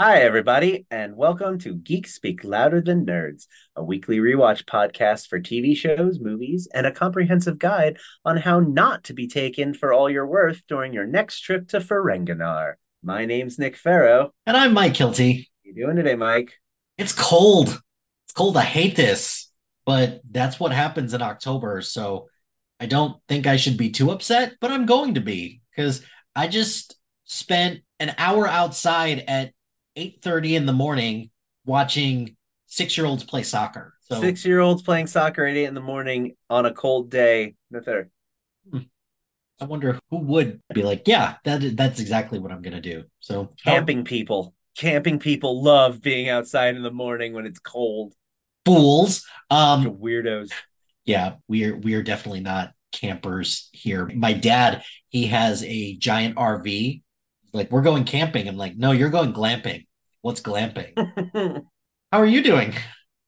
Hi, everybody, and welcome to Geeks Speak Louder Than Nerds, a weekly rewatch podcast for TV shows, movies, and a comprehensive guide on how not to be taken for all you're worth during your next trip to Ferenginar. My name's Nick Farrow. And I'm Mike Hilty. How you doing today, Mike? It's cold. It's cold. I hate this, but that's what happens in October. So I don't think I should be too upset, but I'm going to be because I just spent an hour outside at 8:30 in the morning watching six-year-olds play soccer. So six-year-olds playing soccer at eight in the morning on a cold day. No fair. Hmm. I wonder who would be like, yeah, that that's exactly what I'm gonna do. So camping how... people, camping people love being outside in the morning when it's cold. Fools, um, weirdos. Yeah, we're we are definitely not campers here. My dad, he has a giant RV like we're going camping. I'm like, no, you're going glamping. What's glamping? How are you doing?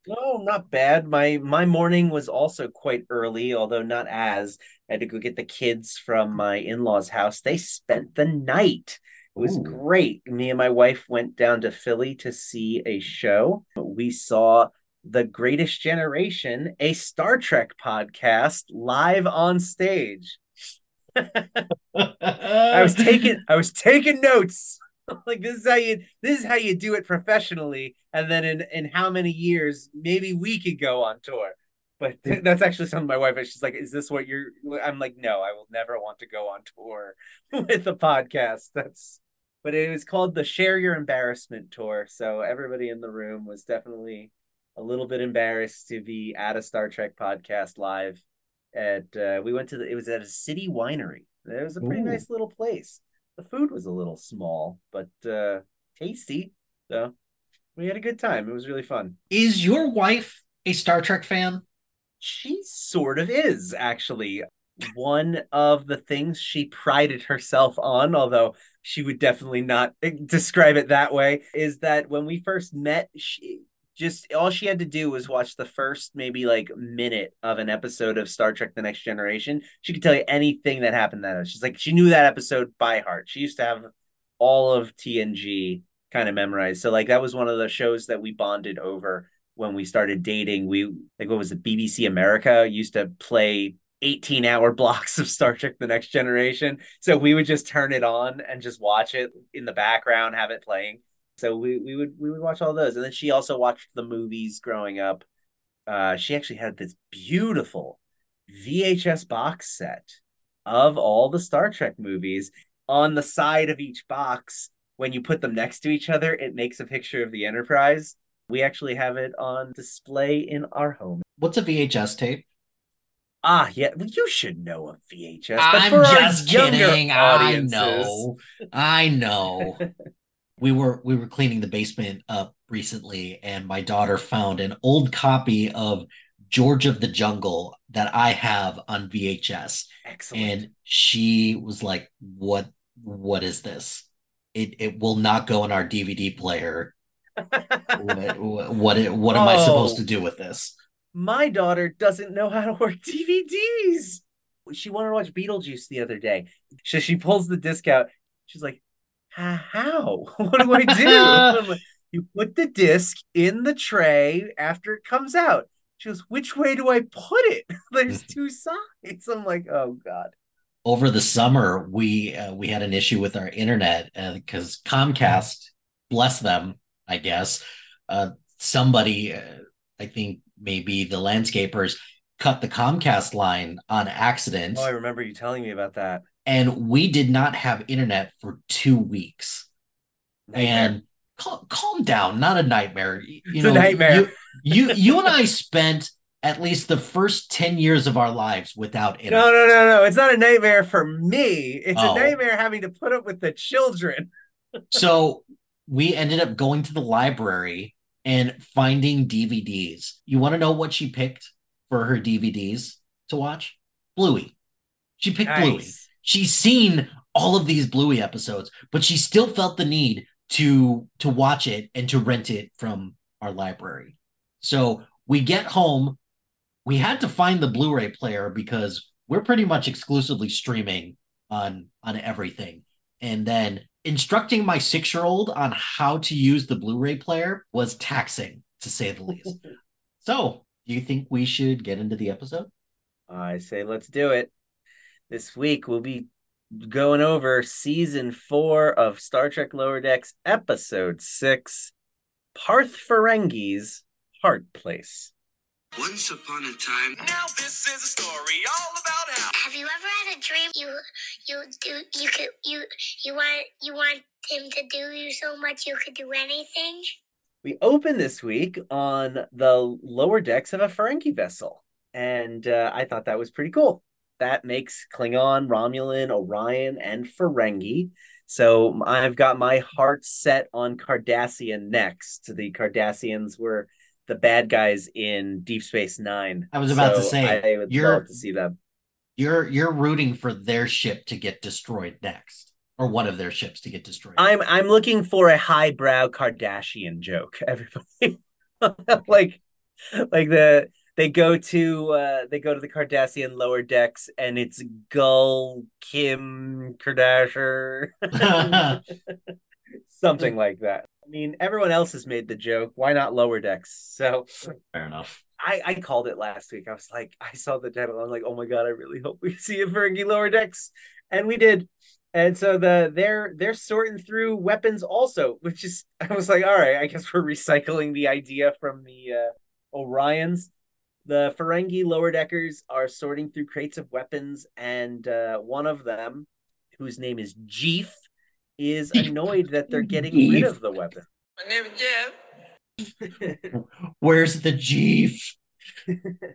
Oh, not bad. My my morning was also quite early, although not as. I had to go get the kids from my in-laws' house. They spent the night. It was Ooh. great. Me and my wife went down to Philly to see a show. We saw The Greatest Generation, a Star Trek podcast live on stage. I was taking I was taking notes. like this is how you this is how you do it professionally. And then in in how many years maybe we could go on tour. But that's actually something my wife she's like, is this what you're I'm like, no, I will never want to go on tour with a podcast. That's but it was called the Share Your Embarrassment Tour. So everybody in the room was definitely a little bit embarrassed to be at a Star Trek podcast live at uh, we went to the it was at a city winery. It was a pretty Ooh. nice little place. The food was a little small, but uh, tasty. So we had a good time. It was really fun. Is your wife a Star Trek fan? She sort of is, actually. One of the things she prided herself on, although she would definitely not describe it that way, is that when we first met, she just all she had to do was watch the first maybe like minute of an episode of Star Trek: The Next Generation. She could tell you anything that happened that. She's like she knew that episode by heart. She used to have all of TNG kind of memorized. So like that was one of the shows that we bonded over when we started dating. We like what was it? BBC America used to play 18 hour blocks of Star Trek The Next Generation. So we would just turn it on and just watch it in the background, have it playing. So we, we would we would watch all those. And then she also watched the movies growing up. Uh, she actually had this beautiful VHS box set of all the Star Trek movies. On the side of each box, when you put them next to each other, it makes a picture of the Enterprise. We actually have it on display in our home. What's a VHS tape? Ah, yeah, you should know a VHS. I'm just kidding. I know. I know. we were we were cleaning the basement up recently and my daughter found an old copy of George of the Jungle that I have on VHS. Excellent. And she was like, "What what is this? It it will not go in our DVD player. what what, what, what am oh, I supposed to do with this?" My daughter doesn't know how to work DVDs. She wanted to watch Beetlejuice the other day. So she pulls the disc out. She's like, how? What do I do? you put the disc in the tray after it comes out. She goes, which way do I put it? There's two sides. I'm like, oh god. Over the summer, we uh, we had an issue with our internet because uh, Comcast, bless them, I guess, uh, somebody, uh, I think maybe the landscapers, cut the Comcast line on accident. Oh, I remember you telling me about that and we did not have internet for two weeks. Nightmare. And cal- calm down, not a nightmare. You it's know, a nightmare. You, you, you and I spent at least the first 10 years of our lives without internet. No, no, no, no. It's not a nightmare for me. It's oh. a nightmare having to put up with the children. so we ended up going to the library and finding DVDs. You want to know what she picked for her DVDs to watch? Bluey. She picked nice. Bluey she's seen all of these Bluey episodes, but she still felt the need to to watch it and to rent it from our library. So we get home, we had to find the Blu-ray player because we're pretty much exclusively streaming on on everything. And then instructing my six year old on how to use the Blu ray player was taxing, to say the least. so, do you think we should get into the episode? I say let's do it. This week we'll be going over season four of Star Trek Lower Decks, episode six Parth Ferengi's Heart Place. Once upon a time. Now this is a story all about how. Have you ever had a dream you you do you could you you want you want him to do you so much you could do anything? We open this week on the lower decks of a Ferengi vessel, and uh, I thought that was pretty cool. That makes Klingon, Romulan, Orion, and Ferengi. So I've got my heart set on Cardassian next. The Cardassians were the bad guys in Deep Space Nine. I was about to say, I would you're- love to see them. You're you're rooting for their ship to get destroyed next, or one of their ships to get destroyed. I'm I'm looking for a highbrow Kardashian joke. Everybody, like, like the they go to uh they go to the Cardassian lower decks and it's Gul, Kim, Kardashian, something like that. I mean, everyone else has made the joke. Why not lower decks? So Fair enough. I, I called it last week. I was like, I saw the title. I'm like, oh my god, I really hope we see a Ferengi lower decks, and we did. And so the they're they're sorting through weapons also, which is I was like, all right, I guess we're recycling the idea from the uh, Orions. The Ferengi lower deckers are sorting through crates of weapons, and uh, one of them, whose name is Jeef, is annoyed that they're getting rid of the weapon. My name is Jeff. Where's the Jeef?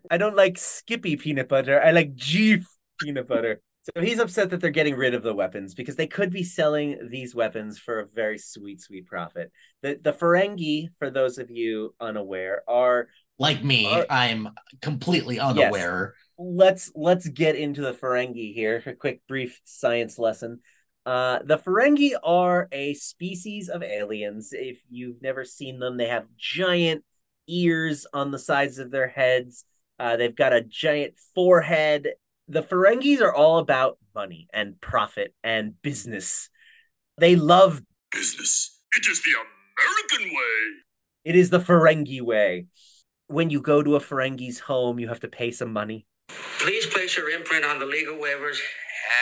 I don't like Skippy peanut butter. I like Jeef peanut butter. So he's upset that they're getting rid of the weapons because they could be selling these weapons for a very sweet, sweet profit. The the Ferengi, for those of you unaware, are Like me, Are- I'm completely unaware. let's let's get into the Ferengi here. A quick brief science lesson. Uh, the Ferengi are a species of aliens. If you've never seen them, they have giant ears on the sides of their heads. Uh, they've got a giant forehead. The Ferengis are all about money and profit and business. They love Business. It is the American way. it is the Ferengi way. When you go to a Ferengi's home, you have to pay some money. Please place your imprint on the legal waivers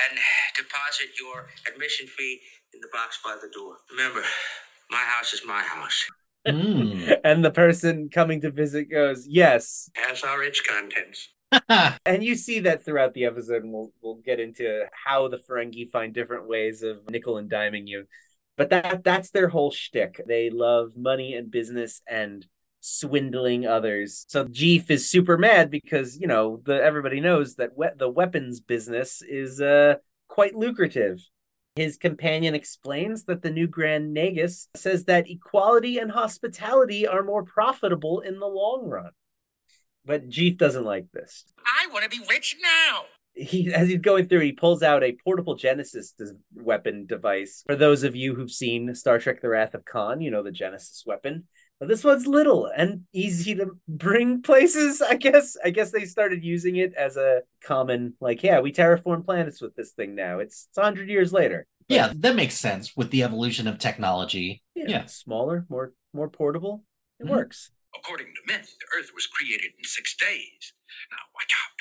and deposit your admission fee in the box by the door. Remember, my house is my house. Mm. And the person coming to visit goes, Yes, Has our its contents. and you see that throughout the episode, and we'll we'll get into how the Ferengi find different ways of nickel and diming you. But that that's their whole shtick. They love money and business and swindling others. So Jeef is super mad because you know the everybody knows that we- the weapons business is uh quite lucrative. His companion explains that the new Grand Nagus says that equality and hospitality are more profitable in the long run. But Jeef doesn't like this I want to be rich now. he as he's going through, he pulls out a portable Genesis des- weapon device. For those of you who've seen Star Trek: The Wrath of Khan, you know the Genesis weapon. But this one's little and easy to bring places. I guess. I guess they started using it as a common, like, yeah, we terraform planets with this thing now. It's it's hundred years later. But, yeah, that makes sense with the evolution of technology. yeah, yeah. smaller, more more portable. It Mhm. works. According to myth, the Earth was created in six days. Now watch out.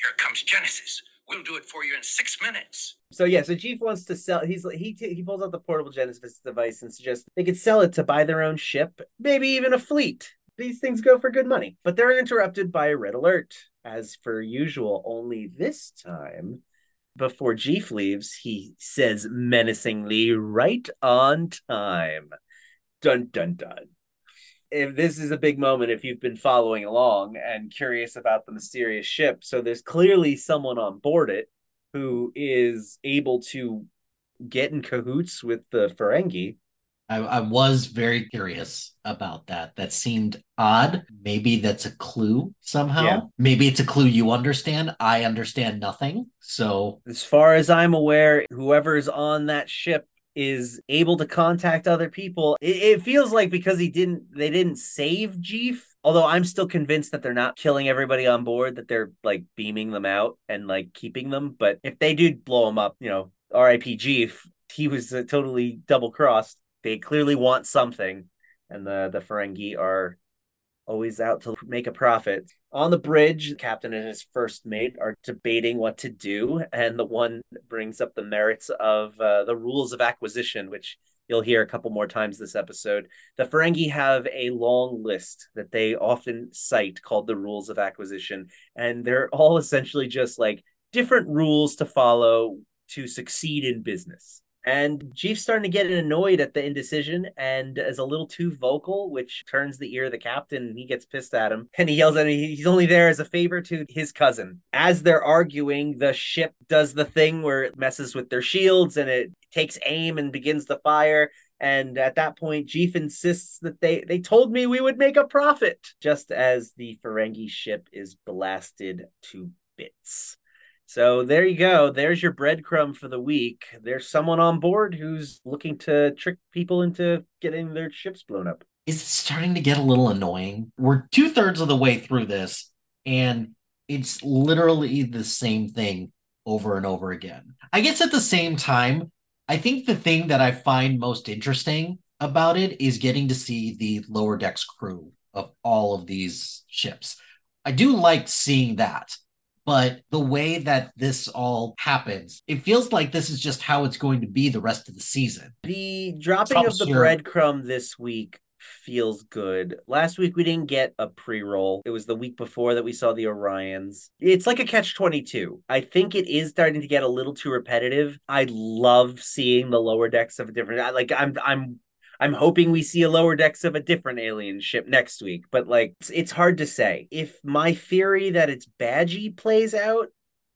Here comes Genesis. We'll do it for you in six minutes. So yeah, so Jeef wants to sell. He's he he pulls out the portable Genesis device and suggests they could sell it to buy their own ship, maybe even a fleet. These things go for good money, but they're interrupted by a red alert, as per usual. Only this time, before Jeef leaves, he says menacingly, "Right on time." Dun dun dun. If this is a big moment, if you've been following along and curious about the mysterious ship, so there's clearly someone on board it who is able to get in cahoots with the Ferengi. I, I was very curious about that. That seemed odd. Maybe that's a clue somehow. Yeah. Maybe it's a clue you understand. I understand nothing. So As far as I'm aware, whoever's on that ship is able to contact other people. It, it feels like because he didn't, they didn't save Jeef. Although I'm still convinced that they're not killing everybody on board, that they're like beaming them out and like keeping them. But if they do blow him up, you know, R.I.P. Jeef. he was uh, totally double crossed. They clearly want something, and the the Ferengi are always out to make a profit. On the bridge, the captain and his first mate are debating what to do, and the one brings up the merits of uh, the rules of acquisition, which you'll hear a couple more times this episode. The Ferengi have a long list that they often cite called the rules of acquisition, and they're all essentially just like different rules to follow to succeed in business. And Jeef's starting to get annoyed at the indecision and is a little too vocal, which turns the ear of the captain he gets pissed at him. And he yells at him, he's only there as a favor to his cousin. As they're arguing, the ship does the thing where it messes with their shields and it takes aim and begins to fire. And at that point, Jeef insists that they they told me we would make a profit, just as the Ferengi ship is blasted to bits. So there you go. There's your breadcrumb for the week. There's someone on board who's looking to trick people into getting their ships blown up. Is it starting to get a little annoying? We're two thirds of the way through this, and it's literally the same thing over and over again. I guess at the same time, I think the thing that I find most interesting about it is getting to see the lower decks crew of all of these ships. I do like seeing that but the way that this all happens, it feels like this is just how it's going to be the rest of the season. The dropping of the breadcrumb this week feels good. Last week we didn't get a pre-roll. It was the week before that we saw the Orions. It's like a catch 22. I think it is starting to get a little too repetitive. I love seeing the lower decks of a different like I'm I'm I'm hoping we see a lower decks of a different alien ship next week, but like it's, it's hard to say. If my theory that it's Badgey plays out,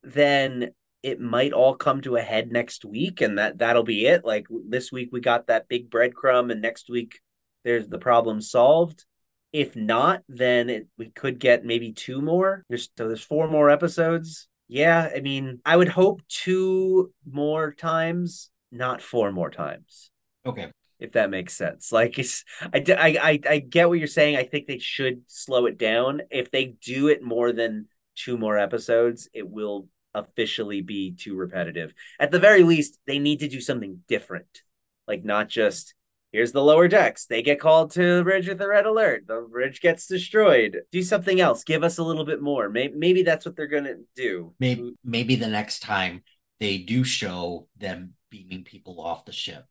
then it might all come to a head next week and that that'll be it. Like this week we got that big breadcrumb and next week there's the problem solved. If not, then it, we could get maybe two more. There's so there's four more episodes. Yeah, I mean, I would hope two more times, not four more times. Okay if that makes sense. Like, it's, I, I, I get what you're saying. I think they should slow it down. If they do it more than two more episodes, it will officially be too repetitive. At the very least, they need to do something different. Like, not just here's the lower decks. They get called to the bridge with a red alert. The bridge gets destroyed. Do something else. Give us a little bit more. Maybe, maybe that's what they're going to do. Maybe, maybe the next time they do show them beaming people off the ship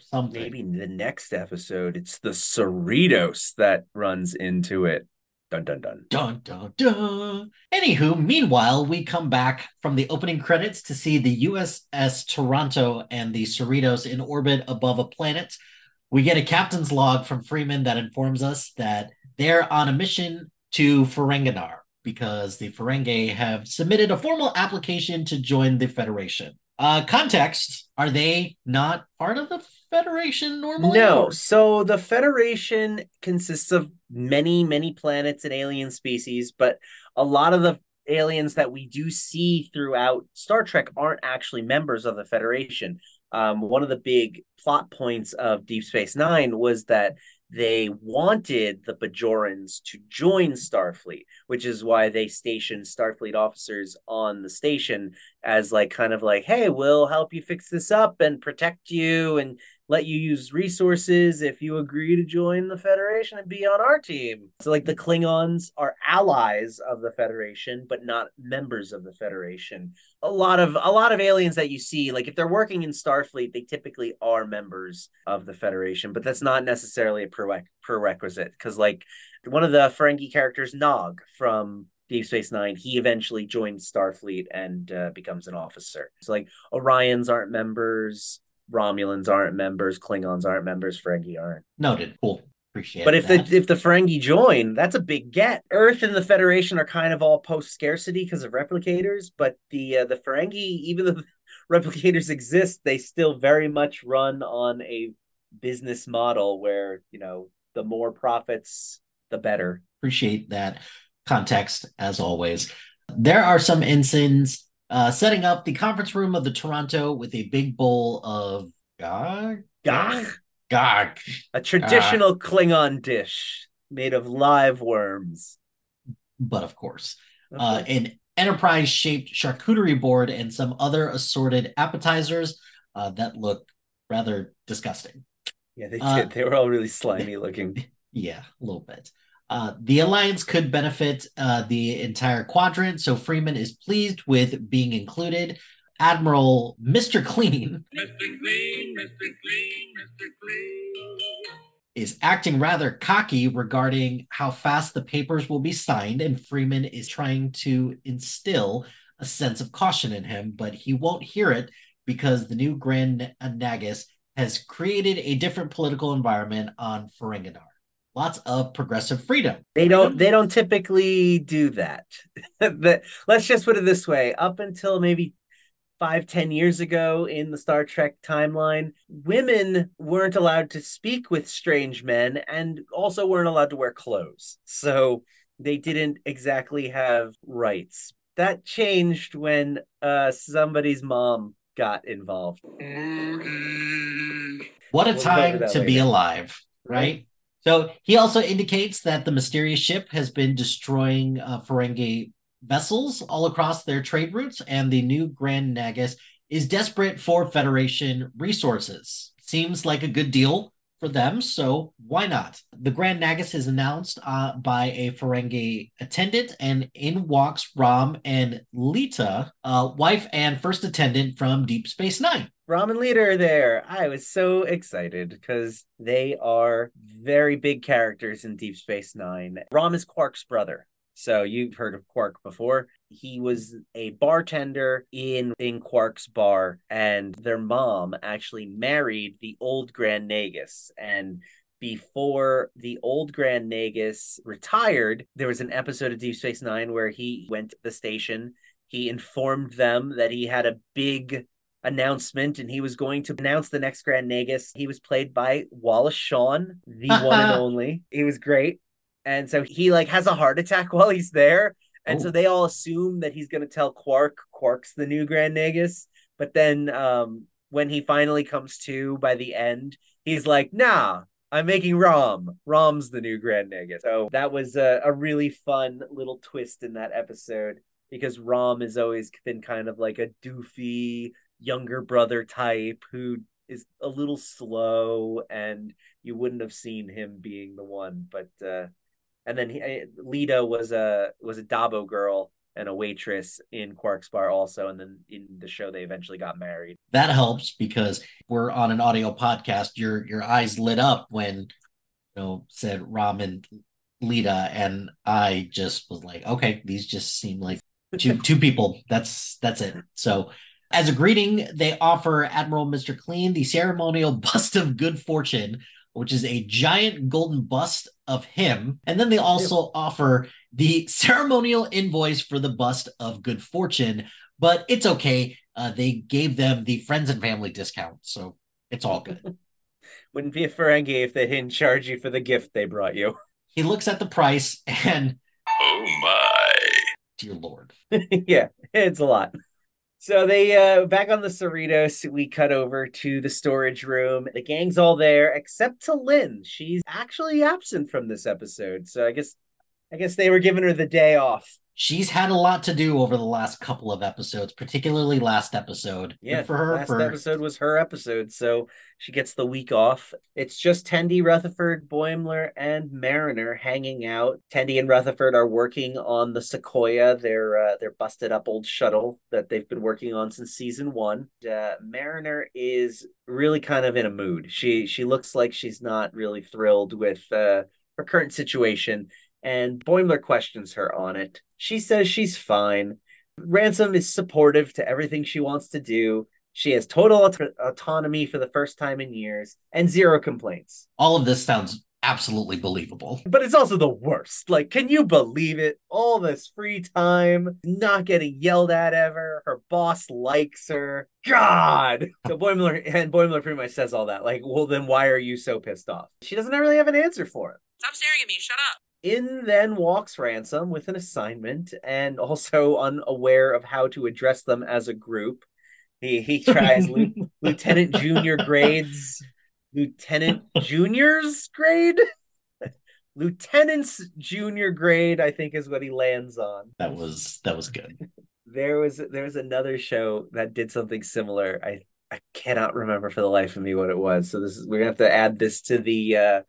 or something. Maybe the next episode, it's the Cerritos that runs into it. Dun dun dun. Dun dun dun. Anywho, meanwhile, we come back from the opening credits to see the USS Toronto and the Cerritos in orbit above a planet. We get a captain's log from Freeman that informs us that they're on a mission to Ferenginar because the Ferengi have submitted a formal application to join the Federation. Uh, context: Are they not part of the Federation normally? No. So the Federation consists of many, many planets and alien species, but a lot of the aliens that we do see throughout Star Trek aren't actually members of the Federation. Um, one of the big plot points of Deep Space Nine was that they wanted the Bajorans to join Starfleet, which is why they stationed Starfleet officers on the station as like kind of like, hey, we'll help you fix this up and protect you and let you use resources if you agree to join the Federation and be on our team. So like the Klingons are allies of the Federation, but not members of the Federation. A lot of a lot of aliens that you see, like if they're working in Starfleet, they typically are members of the Federation, but that's not necessarily a prerequisite because like one of the Ferengi characters, Nog from Deep Space Nine, he eventually joins Starfleet and uh, becomes an officer. So like Orions aren't members. Romulans aren't members, Klingons aren't members, Ferengi aren't. Noted. Cool. Appreciate it. but if that. the if the Ferengi join, that's a big get. Earth and the Federation are kind of all post scarcity because of replicators, but the uh, the Ferengi, even though the replicators exist, they still very much run on a business model where you know the more profits, the better. Appreciate that context as always. There are some ensigns uh, setting up the conference room of the Toronto with a big bowl of gagh. Gagh. Gagh. A traditional Klingon dish made of live worms. But of course, okay. uh, an enterprise shaped charcuterie board and some other assorted appetizers uh, that look rather disgusting. Yeah, they Uh, did. They were all really slimy looking. Yeah, a little bit. Uh, the alliance could benefit uh, the entire quadrant, so Freeman is pleased with being included. Admiral Mr. Clean Mr. Clean, Mr. Clean, Mr. Clean. is acting rather cocky regarding how fast the papers will be signed, and Freeman is trying to instill a sense of caution in him, but he won't hear it because the new Grand Nagus has created a different political environment on Ferenginar. Lots of progressive freedom. They don't they don't typically do that. But let's just put it this way. Up until maybe five, ten years ago in the Star Trek timeline, women weren't allowed to speak with strange men and also weren't allowed to wear clothes. So they didn't exactly have rights. That changed when uh somebody's mom got involved. What a We'll time over that to be later. alive, right? So he also indicates that the mysterious ship has been destroying uh, Ferengi vessels all across their trade routes, and the new Grand Nagus is desperate for Federation resources. Seems like a good deal for them, so why not? The Grand Nagus is announced uh, by a Ferengi attendant, and in walks Rom and Leeta, uh, wife and first attendant from Deep Space Nine. Ramen leader there. I was so excited because they are very big characters in Deep Space Nine. Rom is Quark's brother. So you've heard of Quark before. He was a bartender in in Quark's bar, and their mom actually married the old Grand Nagus. And before the old Grand Nagus retired, there was an episode of Deep Space Nine where he went to the station. He informed them that he had a big announcement and he was going to announce the next Grand Nagus. He was played by Wallace Shawn, the one and only. He was great. And so he like has a heart attack while he's there. And so Oh. they all assume that he's going to tell Quark Quark's the new Grand Nagus. But then um when he finally comes to by the end, he's like, "Nah, I'm making Rom. Rom's the new Grand Nagus." So that was a, a really fun little twist in that episode because Rom has always been kind of like a doofy younger brother type who is a little slow and you wouldn't have seen him being the one but uh and then he, Leeta was a was a Dabo girl and a waitress in Quark's bar also and then in the show they eventually got married that helps because we're on an audio podcast. Your your eyes lit up when you know said Ramen Leeta, and I just was like, okay, these just seem like two two people. That's that's it. So as a greeting, they offer Admiral Mr. Clean the ceremonial bust of good fortune, which is a giant golden bust of him. And then they also offer the ceremonial invoice for the bust of good fortune, but it's okay. Uh, they gave them the friends and family discount, so it's all good. wouldn't be a Ferengi if they didn't charge you for the gift they brought you he looks at the price and, Oh my. dear Lord, yeah, it's a lot. So they uh back on the Cerritos, we cut over to the storage room. The gang's all there except T'Lyn. She's actually absent from this episode. So I guess I guess they were giving her the day off. she's had a lot to do over the last couple of episodes, particularly last episode. Good Yeah, for her. last for episode was her episode, so she gets the week off. It's just Tendi, Rutherford, Boimler, and Mariner hanging out. Tendi and Rutherford are working on the Sequoia, their uh, their busted up old shuttle that they've been working on since season one. Uh, Mariner is really kind of in a mood. She she looks like she's not really thrilled with uh, her current situation, and Boimler questions her on it. She says she's fine. Ransom is supportive to everything she wants to do. She has total aut- autonomy for the first time in years and zero complaints. all of this sounds absolutely believable. But it's also the worst. Like, can you believe it? All this free time, not getting yelled at ever. Her boss likes her. God. So Boimler and Boimler pretty much says all that. Like, well, then why are you so pissed off? She doesn't really have an answer for it. Stop staring at me. Shut up. In then walks Ransom with an assignment and also unaware of how to address them as a group. He he tries Lu- Lieutenant Junior grades, Lieutenant Junior's grade, Lieutenant's Junior grade. I think is what he lands on. That was that was good. There was there was another show that did something similar. I I cannot remember for the life of me what it was. So this is we're gonna have to add this to the uh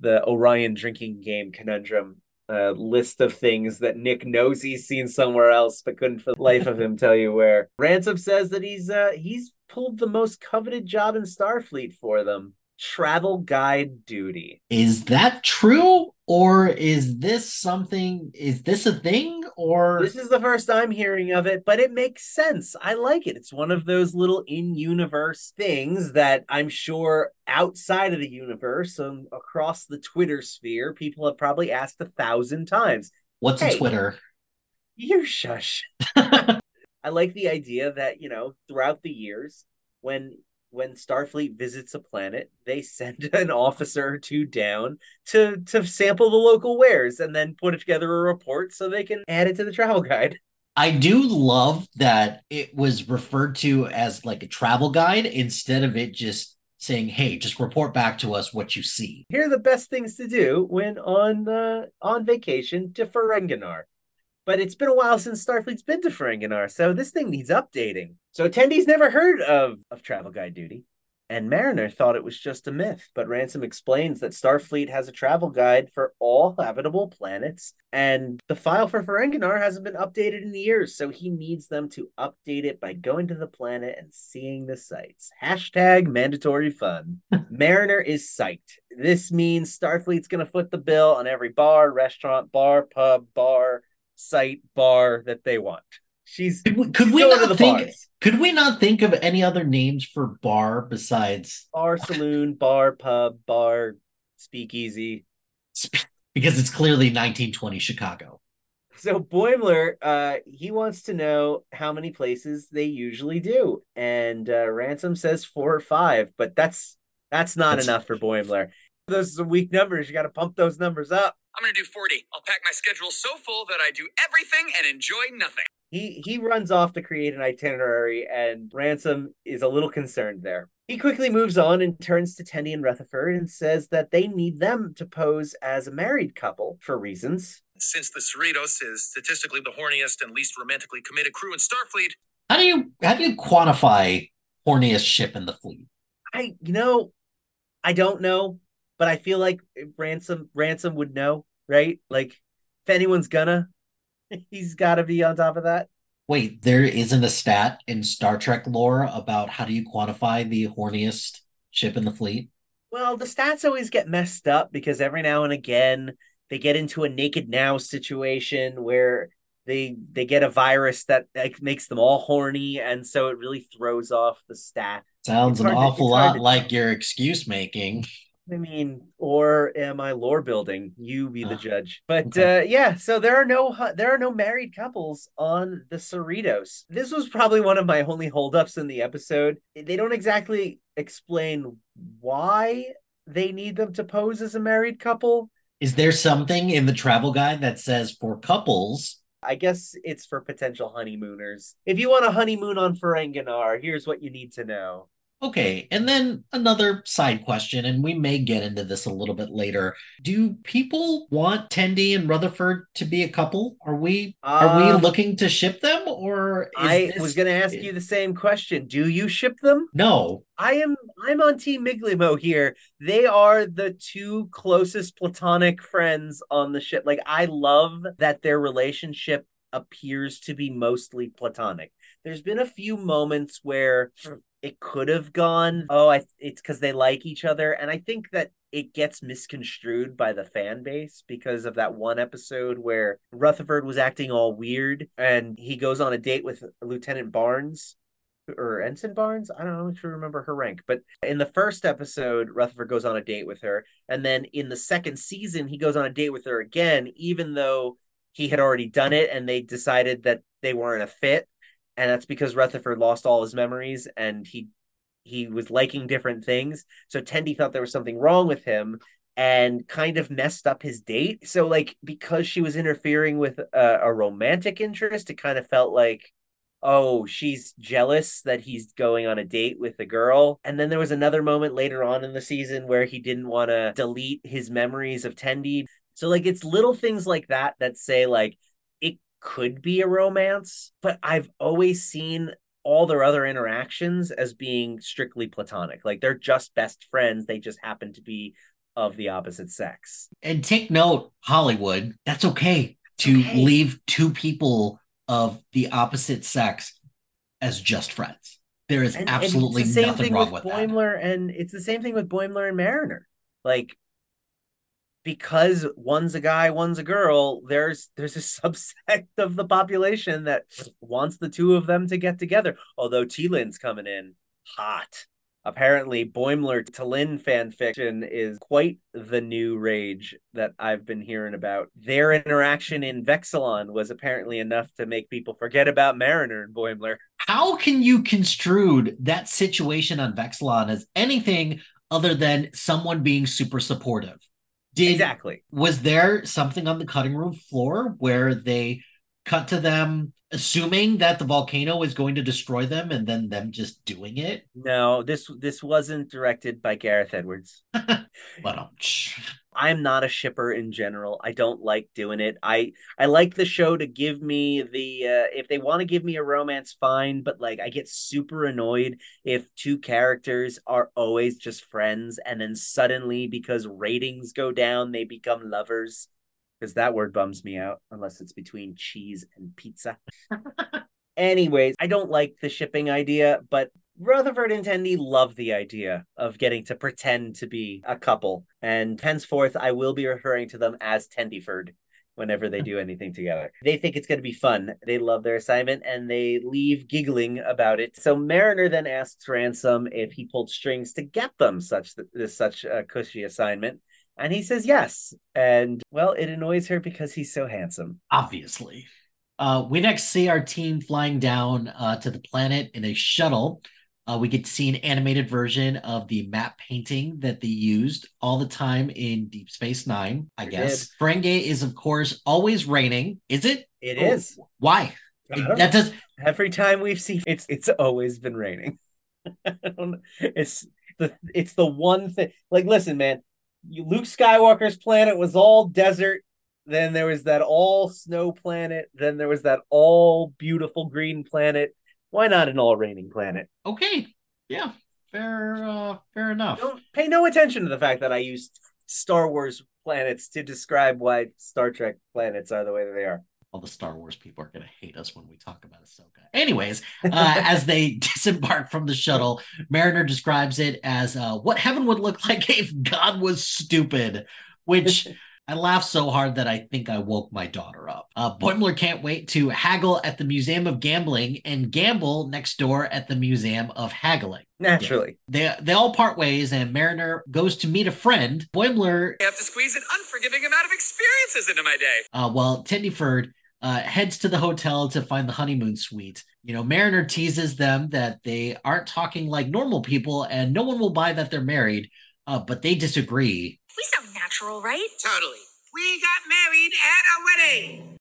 the Orion drinking game conundrum uh, list of things that Nick knows he's seen somewhere else, but couldn't for the life of him tell you where. Ransom says that he's uh he's pulled the most coveted job in Starfleet for them. Travel guide duty. Is that true? Or is this something? Is this a thing? Or This is the first I'm hearing of it, but it makes sense. I like it. It's one of those little in universe things that I'm sure outside of the universe and across the Twitter sphere, people have probably asked a thousand times. what's Hey. a Twitter? You shush. I like the idea that, you know, throughout the years, when when Starfleet visits a planet, they send an officer or two down to to sample the local wares and then put together a report so they can add it to the travel guide. I do love that it was referred to as like a travel guide instead of it just saying, "Hey, just report back to us what you see." Here are the best things to do when on uh, on vacation to Ferenginar. But it's been a while since Starfleet's been to Ferenginar, so this thing needs updating. So attendees never heard of, of travel guide duty. And Mariner thought it was just a myth, but Ransom explains that Starfleet has a travel guide for all habitable planets, and the file for Ferenginar hasn't been updated in years, so he needs them to update it by going to the planet and seeing the sights. Hashtag mandatory fun. Mariner is psyched. This means Starfleet's going to foot the bill on every bar, restaurant, bar, pub, bar, site, bar that they want. She's Could we, could we not think? bars. Could we not think of any other names for bar besides bar, saloon, bar, pub, bar, speakeasy. because it's clearly 1920 Chicago. So Boimler, uh, he wants to know how many places they usually do, and uh, Ransom says four or five, but that's that's not That's- enough for Boimler. Those are weak numbers. You got to pump those numbers up. I'm gonna do 40. I'll pack my schedule so full that I do everything and enjoy nothing. He he runs off to create an itinerary, and Ransom is a little concerned there. He quickly moves on and turns to Tendi and Rutherford and says that they need them to pose as a married couple for reasons. Since the Cerritos is statistically the horniest and least romantically committed crew in Starfleet, How do you how do you quantify horniest ship in the fleet? I you know, I don't know, but I feel like Ransom Ransom would know, right? Like if anyone's gonna, he's got to be on top of that. Wait, there isn't a stat in Star Trek lore about how do you quantify the horniest ship in the fleet? Well, the stats always get messed up because every now and again they get into a naked now situation where they they get a virus that like makes them all horny, and so it really throws off the stat. Sounds an hard to- awful lot to like your excuse making. I mean, or am I lore building? You be the Ah, judge. But okay. uh, yeah, so there are no there are no married couples on the Cerritos. This was probably one of my only holdups in the episode. They don't exactly explain why they need them to pose as a married couple. Is there something in the travel guide that says for couples? I guess it's for potential honeymooners. If you want a honeymoon on Ferenginar, here's what you need to know. Okay, and then another side question, and we may get into this a little bit later. Do people want Tendi and Rutherford to be a couple? Are we are we Um, looking to ship them, or is I this- was going to ask you the same question. Do you ship them? No, I am I'm on Team Miglimo here. They are the two closest platonic friends on the ship. Like I love that their relationship appears to be mostly platonic. There's been a few moments where it could have gone, oh, I it's because they like each other, and I think that it gets misconstrued by the fan base because of that one episode where Rutherford was acting all weird and he goes on a date with Lieutenant Barnes or Ensign Barnes. I don't know if you remember her rank, but in the first episode, Rutherford goes on a date with her, and then in the second season, he goes on a date with her again, even though he had already done it, and they decided that they weren't a fit, and that's because Rutherford lost all his memories, and he he was liking different things. So Tendi thought there was something wrong with him. And kind of messed up his date. So, like, because she was interfering with a, a romantic interest, it kind of felt like oh, she's jealous that he's going on a date with a girl. And then there was another moment later on in the season where he didn't want to delete his memories of Tendi. So, like, it's little things like that that say, like, could be a romance, but I've always seen all their other interactions as being strictly platonic. Like they're just best friends. They just happen to be of the opposite sex. And take note, Hollywood, that's okay to okay. leave two people of the opposite sex as just friends. There is And- and absolutely it's the same nothing thing wrong with with that. Boimler, and it's the same thing with Boimler and Mariner. Like because one's a guy, one's a girl, there's there's a subset of the population that wants the two of them to get together. Although T'Lyn's coming in hot. Apparently, Boimler T'Lyn fan fiction is quite the new rage that I've been hearing about. Their interaction in Vexilon was apparently enough to make people forget about Mariner and Boimler. How can you construe that situation on Vexilon as anything other than someone being super supportive? Did Exactly. was there something on the cutting room floor where they cut to them assuming that the volcano is going to destroy them and then them just doing it? No, this this wasn't directed by Gareth Edwards. But um, I'm not a shipper in general. I don't like doing it. I I like the show to give me the uh, if they want to give me a romance fine, but like I get super annoyed if two characters are always just friends and then suddenly because ratings go down they become lovers because that word bums me out unless it's between cheese and pizza. Anyways, I don't like the shipping idea, but Rutherford and Tendi love the idea of getting to pretend to be a couple. And henceforth, I will be referring to them as Tendyford whenever they do anything together. They think it's going to be fun. They love their assignment and they leave giggling about it. So Mariner then asks Ransom if he pulled strings to get them such this such a cushy assignment. And he says yes. And well, it annoys her because he's so handsome. obviously. Uh, we next see our team flying down uh, to the planet in a shuttle. Uh, we get to see an animated version of the map painting that they used all the time in Deep Space Nine, I They guess. Ferengi is, of course, always raining. Is it? It Oh, is. Why? I don't that does. Every time we've seen it's it's always been raining. I don't know. It's the it's the one thing. Like, listen, man, Luke Skywalker's planet was all desert. Then there was that all snow planet. Then there was that all beautiful green planet. Why not an all raining planet? Okay. Yeah. Fair. Uh, fair enough. Don't pay no attention to the fact that I used Star Wars planets to describe why Star Trek planets are the way that they are. All the Star Wars people are going to hate us when we talk about Ahsoka. Anyways, uh, as they disembark from the shuttle, Mariner describes it as uh, what heaven would look like if God was stupid, which I laughed so hard that I think I woke my daughter up. Uh, Boimler can't wait to haggle at the Museum of Gambling and gamble next door at the Museum of Haggling. Naturally. They, they all part ways, and Mariner goes to meet a friend. Boimler I have to squeeze an unforgiving amount of experiences into my day. uh, while Tendyford uh, heads to the hotel to find the honeymoon suite. You know, Mariner teases them that they aren't talking like normal people and no one will buy that they're married, uh, but they disagree. We sound natural, right? Totally. We got married at a wedding.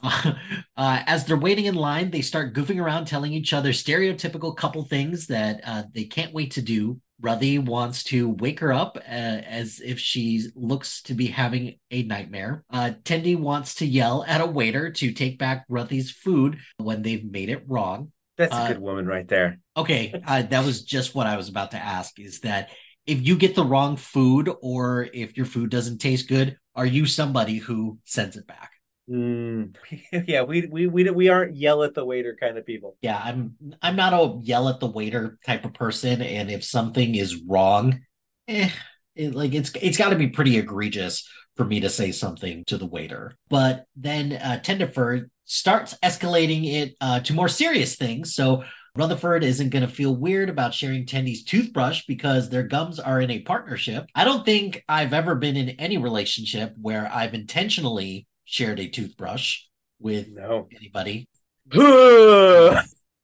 uh, as they're waiting in line, they start goofing around, telling each other stereotypical couple things that uh, they can't wait to do. Ruthy wants to wake her up uh, as if she looks to be having a nightmare. Uh, Tendi wants to yell at a waiter to take back Ruthy's food when they've made it wrong. That's a Uh, good woman right there. Okay, uh, that was just what I was about to ask. Is that if you get the wrong food or if your food doesn't taste good, are you somebody who sends it back? Mm, yeah, we we we we aren't yell at the waiter kind of people. Yeah, I'm I'm not a yell at the waiter type of person, and if something is wrong, eh, it, like it's it's got to be pretty egregious for me to say something to the waiter. But then uh, Tenderford starts escalating it uh, to more serious things. So Rutherford isn't going to feel weird about sharing Tendi's toothbrush because their gums are in a partnership. I don't think I've ever been in any relationship where I've intentionally shared a toothbrush with No. anybody.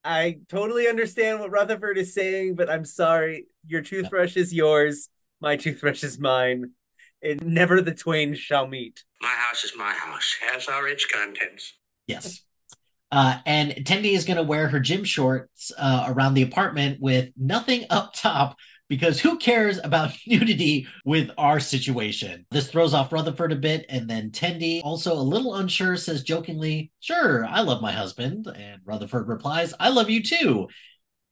I totally understand what Rutherford is saying, but I'm sorry. Your toothbrush is yours. My toothbrush is mine. And never the twain shall meet. My house is my house. Has our its contents. Yes. Uh, and Tendi is going to wear her gym shorts uh, around the apartment with nothing up top because who cares about nudity with our situation? This throws off Rutherford a bit, and then Tendi, also a little unsure, says jokingly, Sure, I love my husband. And Rutherford replies, I love you too.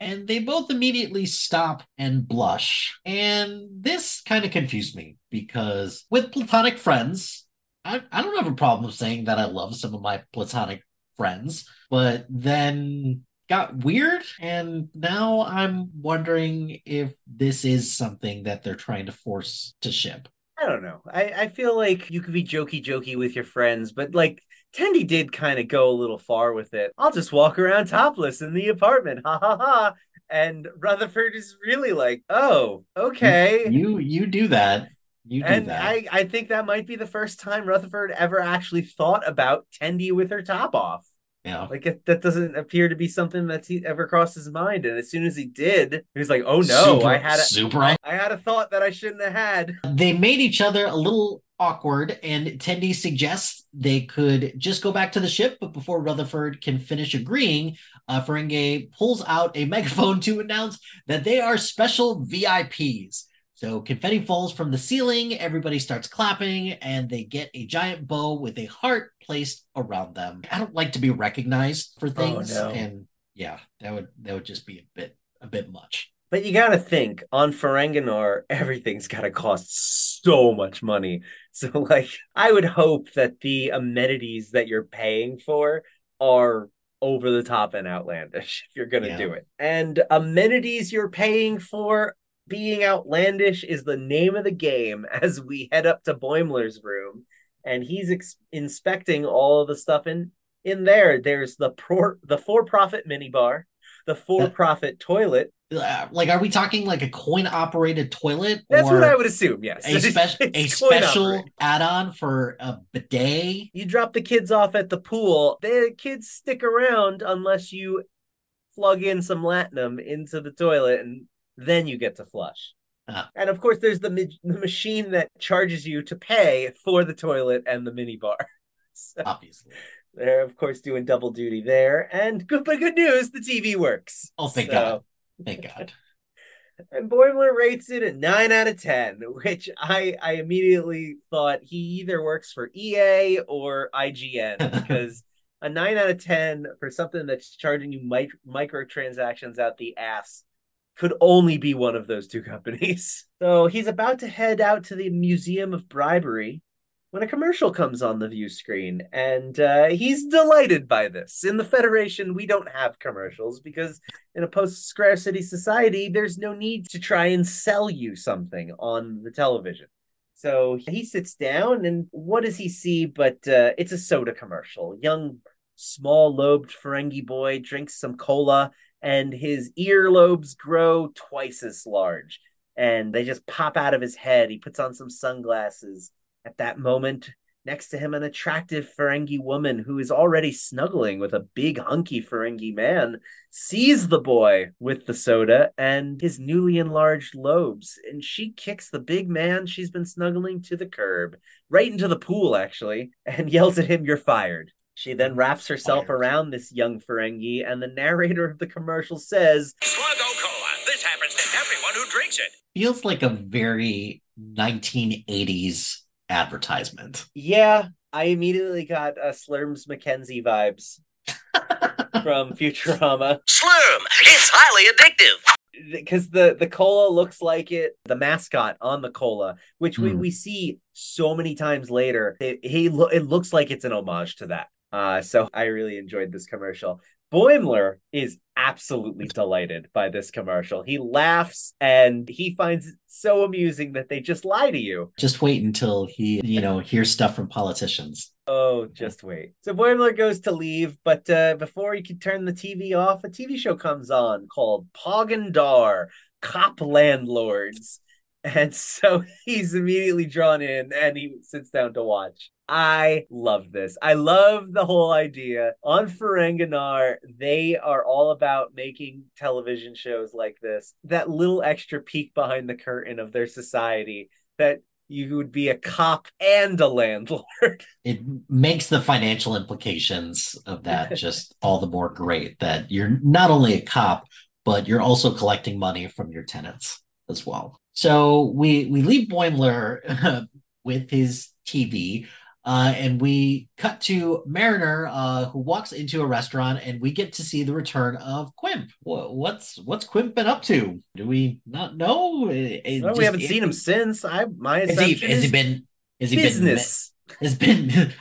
And they both immediately stop and blush. And this kind of confused me because with platonic friends, I, I don't have a problem saying that I love some of my platonic friends, but then got weird and now i'm wondering if this is something that they're trying to force to ship I don't know. I, I feel like you could be jokey jokey with your friends, but like Tendi did kind of go a little far with it. I'll just walk around topless in the apartment. Ha ha ha. And Rutherford is really like, oh, okay. you you do that you do and that I, I think that might be the first time Rutherford ever actually thought about Tendi with her top off. Yeah Like it, that doesn't appear to be something that's he ever crossed his mind. And as soon as he did, he was like, "Oh no, Super- I had a, super I had a thought that I shouldn't have had." they made each other a little awkward and Tendi suggests they could just go back to the ship but before Rutherford can finish agreeing uh, Ferengi pulls out a megaphone to announce that they are special VIPs so confetti falls from the ceiling everybody starts clapping and they get a giant bow with a heart placed around them I don't like to be recognized for oh, things no. and yeah that would that would just be a bit a bit much But you gotta think on Ferenginar, everything's gotta cost so much money. So, like, I would hope that the amenities that you're paying for are over the top and outlandish if you're gonna Yeah. do it. And amenities you're paying for being outlandish is the name of the game as we head up to Boimler's room and he's ex- inspecting all of the stuff in in there. There's the pro- the for-profit minibar, the for-profit toilet. Like are we talking like a coin operated toilet That's what I would assume. Yes, a, spe- a special add-on for a bidet You drop the kids off at the pool. The kids stick around unless you plug in some latinum into the toilet, and then you get to flush. Ah. And of course, there's the, mi- the machine that charges you to pay for the toilet and the minibar. So obviously they're of course doing double duty there. And good, but good news, the TV works. Oh, thank So- God. thank god And Boimler rates it a nine out of ten, which I I immediately thought he either works for EA or IGN because a nine out of ten for something that's charging you mic- microtransactions out the ass could only be one of those two companies. So he's about to head out to the Museum of Bribery when a commercial comes on the view screen, and uh, he's delighted by this. In the Federation, we don't have commercials because in a post scarcity society, there's no need to try and sell you something on the television. So he sits down, and what does he see? But uh, it's a soda commercial. Young, small lobed Ferengi boy drinks some cola, and his earlobes grow twice as large, and they just pop out of his head. He puts on some sunglasses. At that moment, next to him, an attractive Ferengi woman who is already snuggling with a big, hunky Ferengi man sees the boy with the soda and his newly enlarged lobes, and she kicks the big man she's been snuggling to the curb, right into the pool, actually, and yells at him, You're fired. She then wraps herself Fired. around this young Ferengi, and the narrator of the commercial says, Sluggo Cola. This happens to everyone who drinks it. feels like a very 1980s advertisement Yeah, I immediately got uh, Slurms McKenzie vibes from Futurama. Slurm, it's highly addictive. because the the cola looks like it the mascot on the cola which we Hmm. we see so many times later it he lo- it looks like it's an homage to that uh so i really enjoyed this commercial boimler is absolutely delighted by this commercial he laughs and he finds it so amusing that they just lie to you just wait until he you know hears stuff from politicians Oh, just wait. So Boimler goes to leave, but uh, before he can turn the TV off, a TV show comes on called Poggandar Cop Landlords. And so he's immediately drawn in and he sits down to watch. I love this. I love the whole idea. On Ferenginar, they are all about making television shows like this. That little extra peek behind the curtain of their society that you would be a cop and a landlord. it makes the financial implications of that just all the more great that you're not only a cop but you're also collecting money from your tenants as well. So we we leave Boimler with his TV, uh, and we cut to Mariner, uh, who walks into a restaurant, and we get to see the return of Quimp. What's what's Quimp been up to? Do we not know? Eh, eh, Well, we haven't seen him since. I my Has he, assumption has he been? Has he business. been? Has been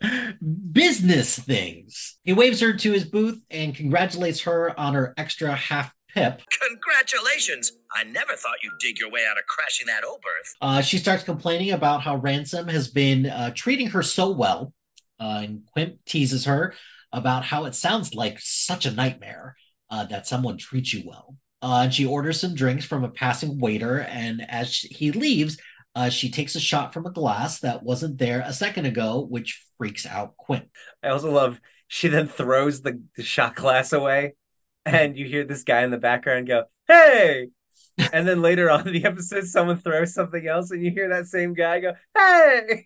business things. He waves her to his booth and congratulates her on her extra half pip. Congratulations! I never thought you'd dig your way out of crashing that Oberth. Uh, she starts complaining about how Ransom has been uh, treating her so well. Uh, and Quimp teases her about how it sounds like such a nightmare uh, that someone treats you well. Uh, and she orders some drinks from a passing waiter. And as she- he leaves, uh, she takes a shot from a glass that wasn't there a second ago, which freaks out Quimp. I also love she then throws the, the shot glass away, and you hear this guy in the background go, "Hey!" And then later on in the episode, someone throws something else, and you hear that same guy go, "Hey!"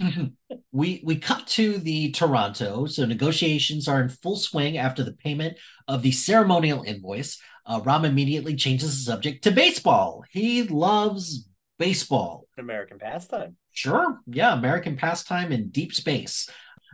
we we cut to the Toronto. So negotiations are in full swing after the payment of the ceremonial invoice. Uh, Rom immediately changes the subject to baseball. He loves baseball. American pastime. Sure, yeah, American pastime in deep space.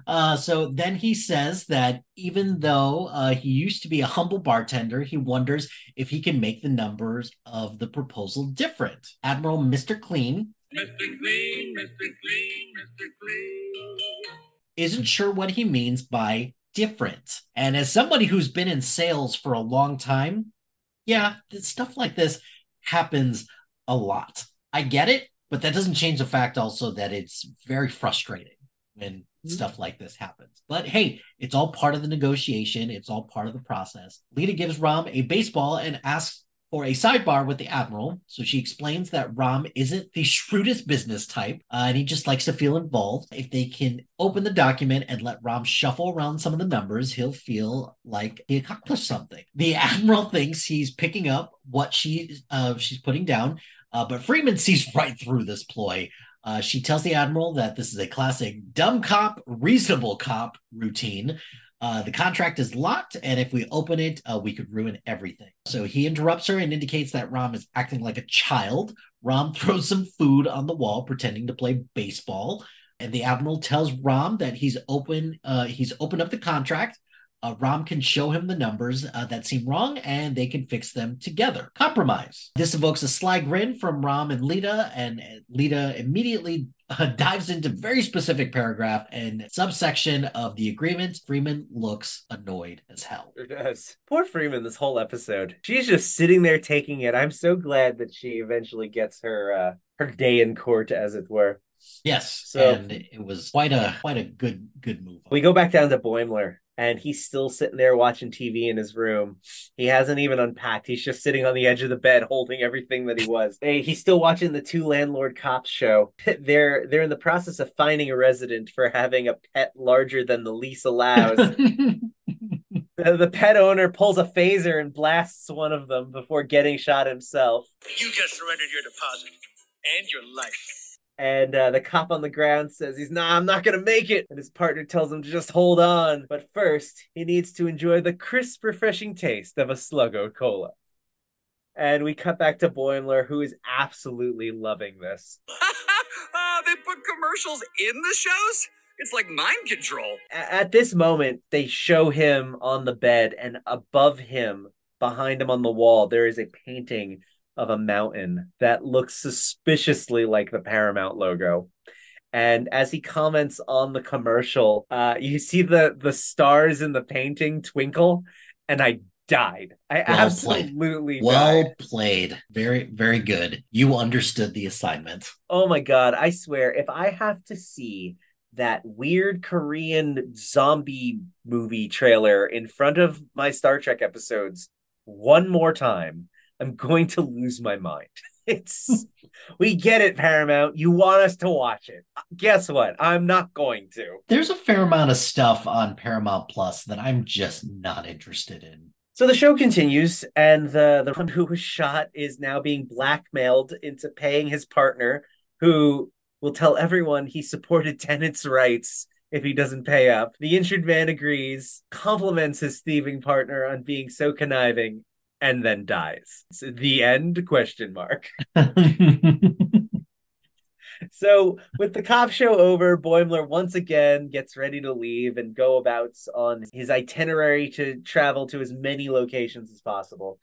Uh, so then he says that even though uh, he used to be a humble bartender, he wonders if he can make the numbers of the proposal different. Admiral Mr. Clean Mr. Clean, Mr. Clean, Mr. Clean. isn't sure what he means by different. And as somebody who's been in sales for a long time, yeah, stuff like this happens a lot. I get it, but that doesn't change the fact also that it's very frustrating when stuff like this happens. But hey, it's all part of the negotiation, it's all part of the process. Leeta gives Rom a baseball and asks for a sidebar with the admiral. So she explains that Rom isn't the shrewdest business type, uh, and he just likes to feel involved. If they can open the document and let Rom shuffle around some of the numbers, he'll feel like he accomplished something. The admiral thinks he's picking up what she uh, she's putting down, uh, but Freeman sees right through this ploy. Uh, she tells the admiral that this is a classic dumb cop, reasonable cop routine. Uh, the contract is locked, and if we open it, uh, we could ruin everything. So he interrupts her and indicates that Rom is acting like a child. Rom throws some food on the wall, pretending to play baseball, and the admiral tells Rom that he's open. Uh, he's opened up the contract. Uh, Rom can show him the numbers uh, that seem wrong, and they can fix them together. Compromise. This evokes a sly grin from Rom and Leeta, and Leeta immediately uh, dives into very specific paragraph and subsection of the agreement. Freeman looks annoyed as hell. Sure does. Poor Freeman this whole episode. She's just sitting there taking it. I'm so glad that she eventually gets her uh her day in court, as it were. Yes, So- and it was quite a quite a good good move. We go back down to Boimler, and he's still sitting there watching TV in his room. He hasn't even unpacked. He's just sitting on the edge of the bed holding everything that he was. Hey, he's still watching the two landlord cops show. They're they're in the process of finding a resident for having a pet larger than the lease allows. the, the pet owner pulls a phaser and blasts one of them before getting shot himself. You just surrendered your deposit and your life. And uh, the cop on the ground says he's not, I'm not gonna make it. And his partner tells him to just hold on. But first, he needs to enjoy the crisp, refreshing taste of a Sluggo Cola. And we cut back to Boimler, who is absolutely loving this. uh, they put commercials in the shows? It's like mind control. At this moment, they show him on the bed, and above him, behind him on the wall, there is a painting of a mountain that looks suspiciously like the Paramount logo. And as he comments on the commercial, uh, you see the the stars in the painting twinkle, and I died. I Well played. absolutely well died. played. Very very good. You understood the assignment. Oh my god, I swear, if I have to see that weird Korean zombie movie trailer in front of my Star Trek episodes one more time, I'm going to lose my mind. It's we get it, Paramount. You want us to watch it. Guess what? I'm not going to. There's a fair amount of stuff on Paramount Plus that I'm just not interested in. So the show continues, and the the one who was shot is now being blackmailed into paying his partner, who will tell everyone he supported tenants' rights if he doesn't pay up. The injured man agrees, compliments his thieving partner on being so conniving, and then dies. It's the end question mark. So with the cop show over, Boimler once again gets ready to leave and go about on his itinerary to travel to as many locations as possible.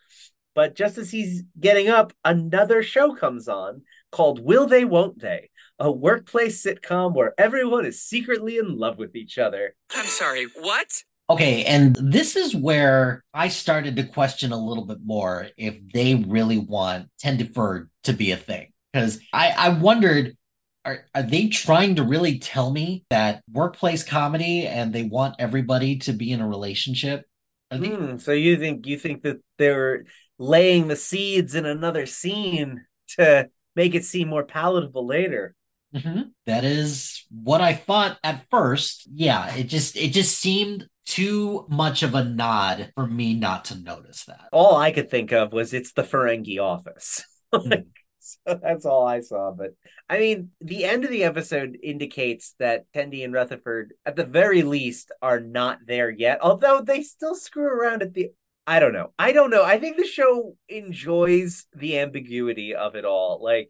But just as he's getting up, another show comes on called Will They Won't They? A workplace sitcom where everyone is secretly in love with each other. I'm sorry, what? Okay, and this is where I started to question a little bit more if they really want Tendifer to be a thing. Because I, I wondered, are, are they trying to really tell me that workplace comedy and they want everybody to be in a relationship? They, Hmm, so you think you think that they're laying the seeds in another scene to make it seem more palatable later? Mhm. That is what I thought at first. Yeah, it just it just seemed too much of a nod for me not to notice that. All I could think of was it's the Ferengi office. Hmm. so that's all I saw. But I mean, the end of the episode indicates that Tendi and Rutherford, at the very least, are not there yet. Although they still screw around at the. I don't know. I don't know. I think the show enjoys the ambiguity of it all. Like,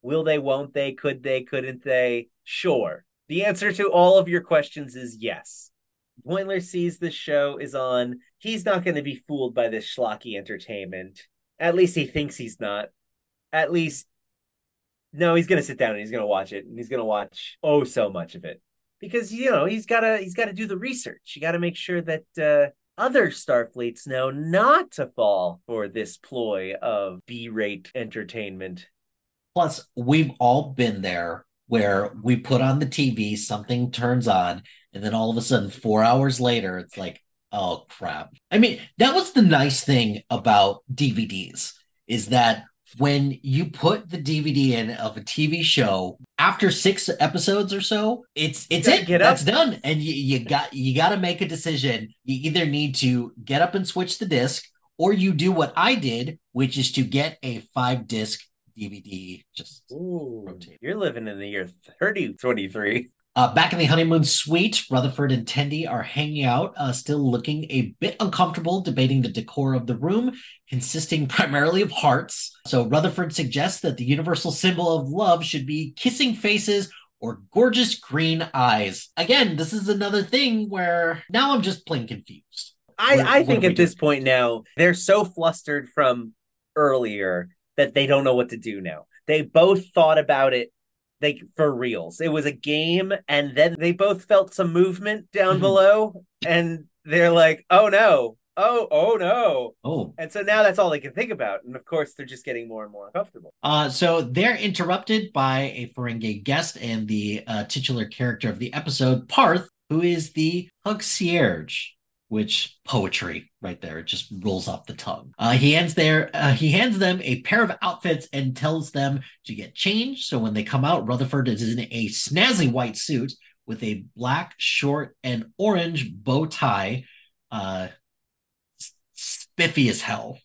will they? Won't they? Could they? Couldn't they? Sure. The answer to all of your questions is yes. Boimler sees the show is on. He's not going to be fooled by this schlocky entertainment. At least he thinks he's not. At least, no, he's going to sit down and he's going to watch it, and he's going to watch oh so much of it because you know he's got to he's got to do the research. You got to make sure that uh, other Starfleets know not to fall for this ploy of B-rate entertainment. Plus, we've all been there where we put on the TV, something turns on, and then all of a sudden, four hours later, it's like, oh crap. I mean, that was the nice thing about DVDs is that when you put the DVD in of a TV show after six episodes or so, it's it's it. get That's up. done, and you, you got you got to make a decision. You either need to get up and switch the disc, or you do what I did, which is to get a five disc DVD. Just Ooh, Rotate. you're living in the year 3023. Uh, back in the honeymoon suite, Rutherford and Tendi are hanging out, uh, still looking a bit uncomfortable, debating the decor of the room, consisting primarily of hearts. So Rutherford suggests that the universal symbol of love should be kissing faces or gorgeous green eyes. Again, this is another thing where now I'm just plain confused. I, What- I what think at this point now they're so flustered from earlier that they don't know what to do now. They both thought about it they for reals. It was a game and then they both felt some movement down Mhm. below and they're like, "Oh no. Oh, oh no." Oh, And so now that's all they can think about. And of course they're just getting more and more uncomfortable. Uh, so they're interrupted by a Ferengi guest and the uh, titular character of the episode, Parth, who is the concierge. Which poetry right there it just rolls off the tongue. Uh, he hands there uh, he hands them a pair of outfits and tells them to get changed. So when they come out, Rutherford is in a snazzy white suit with a black short and orange bow tie, uh, spiffy as hell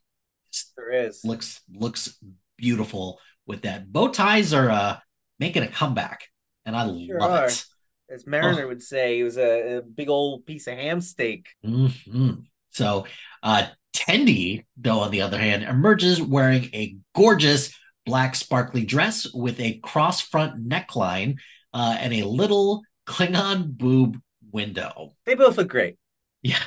There is. looks looks beautiful with that. Bow ties are uh making a comeback, and I Sure love are. it. As Mariner Oh. would say, it was a, a big old piece of ham steak. Mhm. So, uh, Tendi, though, on the other hand, emerges wearing a gorgeous black sparkly dress with a cross front neckline uh, and a little Klingon boob window. They both look great. Yeah,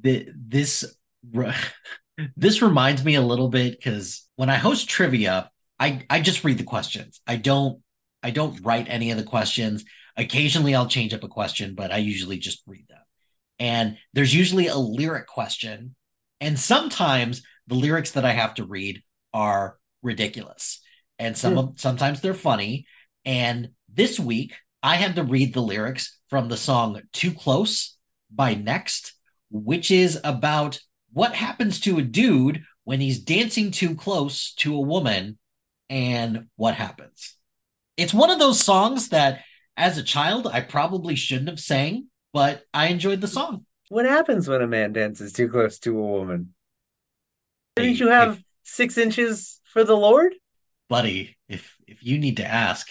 the, this this reminds me a little bit because when I host trivia, I I just read the questions. I don't I don't write any of the questions. Occasionally, I'll change up a question, but I usually just read them. And there's usually a lyric question, and sometimes the lyrics that I have to read are ridiculous, and some hmm. of sometimes they're funny. And this week, I had to read the lyrics from the song "Too Close" by Next, which is about what happens to a dude when he's dancing too close to a woman and what happens. It's one of those songs that as a child I probably shouldn't have sang, but I enjoyed the song. What happens when a man dances too close to a woman? Didn't you have if- six inches for the Lord? buddy, if if you need to ask,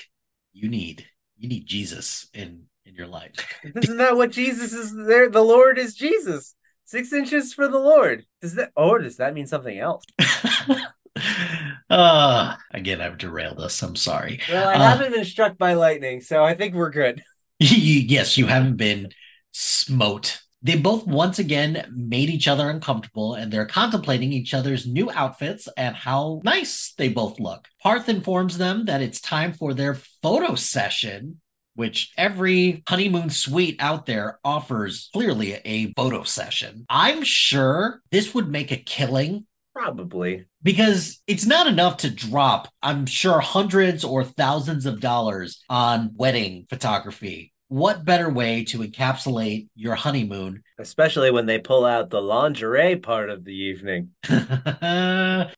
you need you need Jesus in in your life. Isn't that what Jesus is there? The Lord is Jesus. Six inches for the Lord. Does that or does that mean something else? uh, again, I've derailed us. I'm sorry. Well, I Uh, haven't been struck by lightning, so I think we're good. yes, you haven't been smote. They both once again made each other uncomfortable and they're contemplating each other's new outfits and how nice they both look. Parth informs them that it's time for their photo session, which every honeymoon suite out there offers clearly a photo session. I'm sure this would make a killing Probably. because it's not enough to drop, I'm sure, hundreds or thousands of dollars on wedding photography. What better way to encapsulate your honeymoon? Especially when they pull out the lingerie part of the evening.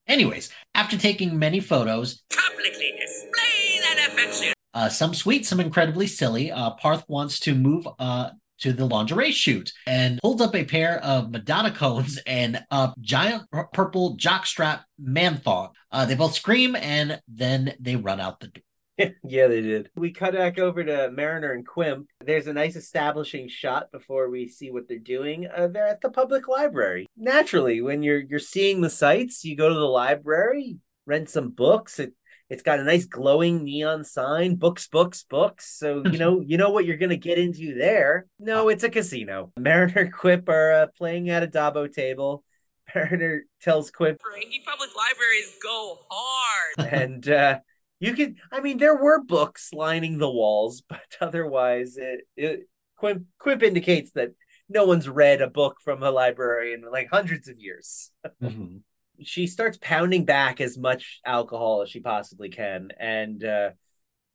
Anyways, after taking many photos, Publicly display that affection. uh, some sweet, some incredibly silly, uh, Parth wants to move uh, to the lingerie shoot and holds up a pair of Madonna cones and a giant purple jockstrap man thong. Uh, they both scream and then they run out the door. yeah, they did. We cut back over to Mariner and Quimp. There's a nice establishing shot before we see what they're doing. Uh, they're at the public library. Naturally, when you're you're seeing the sights, you go to the library, rent some books. It it's got a nice glowing neon sign, books, books, books. So you know you know what you're gonna get into there. No, it's a casino. Mariner and Quimp are uh, playing at a Dabo table. Mariner tells Quimp Frankie, public libraries go hard. and uh you could i mean there were books lining the walls but otherwise it, it quimp, quimp indicates that no one's read a book from a library in like hundreds of years Mhm. She starts pounding back as much alcohol as she possibly can and uh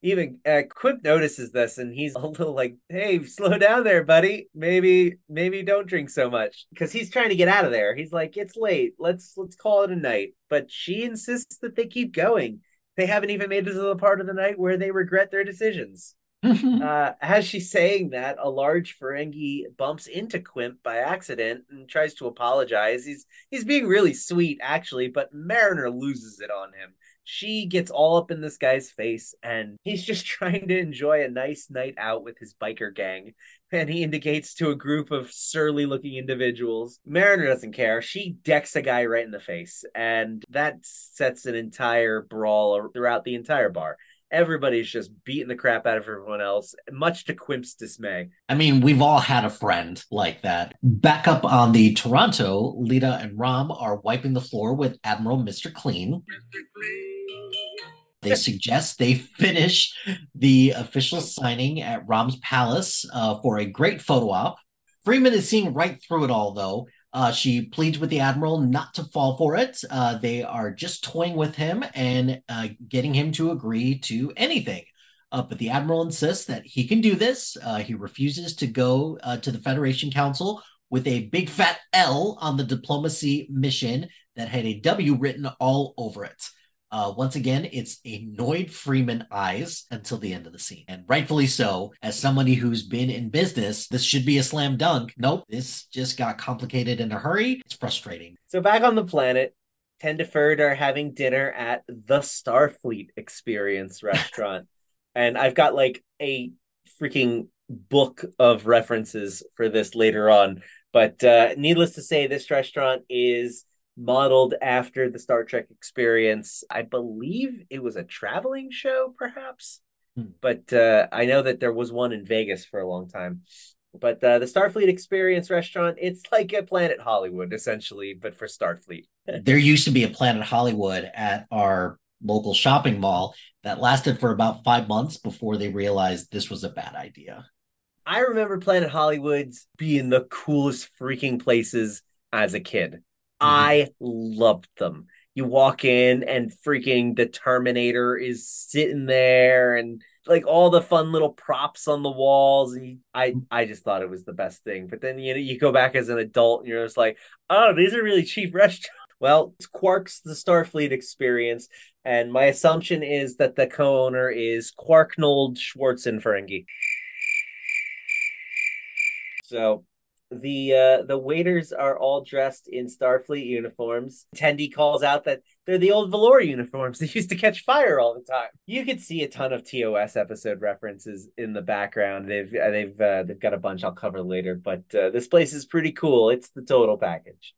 even uh, Quimp notices this and he's a little like, "Hey, slow down there, buddy. Maybe maybe don't drink so much." Cuz he's trying to get out of there. He's like, "It's late. Let's let's call it a night." But she insists that they keep going. They haven't even made it to the part of the night where they regret their decisions. Uh, as she's saying that, a large Ferengi bumps into Quimp by accident and tries to apologize. He's he's being really sweet, actually, but Mariner loses it on him. She gets all up in this guy's face, and he's just trying to enjoy a nice night out with his biker gang. And he indicates to a group of surly looking individuals. Mariner doesn't care. She decks a guy right in the face, and that sets an entire brawl throughout the entire bar everybody's just beating the crap out of everyone else, much to Quimp's dismay. I mean, we've all had a friend like that. Back up on the Toronto, Leeta and Rom are wiping the floor with Admiral Mr. Clean. They suggest they finish the official signing at Rom's palace uh, for a great photo op. Freeman is seeing right through it all, though. Uh, she pleads with the admiral not to fall for it. Uh, they are just toying with him and uh, getting him to agree to anything. Uh, but the admiral insists that he can do this. Uh, he refuses to go uh, to the Federation Council with a big fat L on the diplomacy mission that had a W written all over it. Uh, once again, it's annoyed Freeman eyes until the end of the scene. And rightfully so. As somebody who's been in business, this should be a slam dunk. Nope, this just got complicated in a hurry. It's frustrating. So back on the planet, Tendeferd are having dinner at the Starfleet Experience restaurant. and I've got like a freaking book of references for this later on. But uh, needless to say, this restaurant is modeled after the Star Trek experience. I believe it was a traveling show, perhaps. Hmm. But uh, I know that there was one in Vegas for a long time. But uh, the Starfleet Experience restaurant, it's like a Planet Hollywood, essentially, but for Starfleet. there used to be a Planet Hollywood at our local shopping mall that lasted for about five months before they realized this was a bad idea. I remember Planet Hollywood's being the coolest freaking places as a kid. Mm-hmm. I loved them. You walk in and freaking the Terminator is sitting there and like all the fun little props on the walls and you, I I just thought it was the best thing. But then you know you go back as an adult and you're just like, "Oh, these are really cheap restaurants." Well, Quark's the Starfleet experience and my assumption is that the co-owner is Quarknold Schwarzenferengi. So the uh the waiters are all dressed in Starfleet uniforms. Tendi calls out that they're the old velour uniforms that used to catch fire all the time. You could see a ton of TOS episode references in the background. They've uh, they've uh, they've got a bunch I'll cover later, but uh, this place is pretty cool. It's the total package.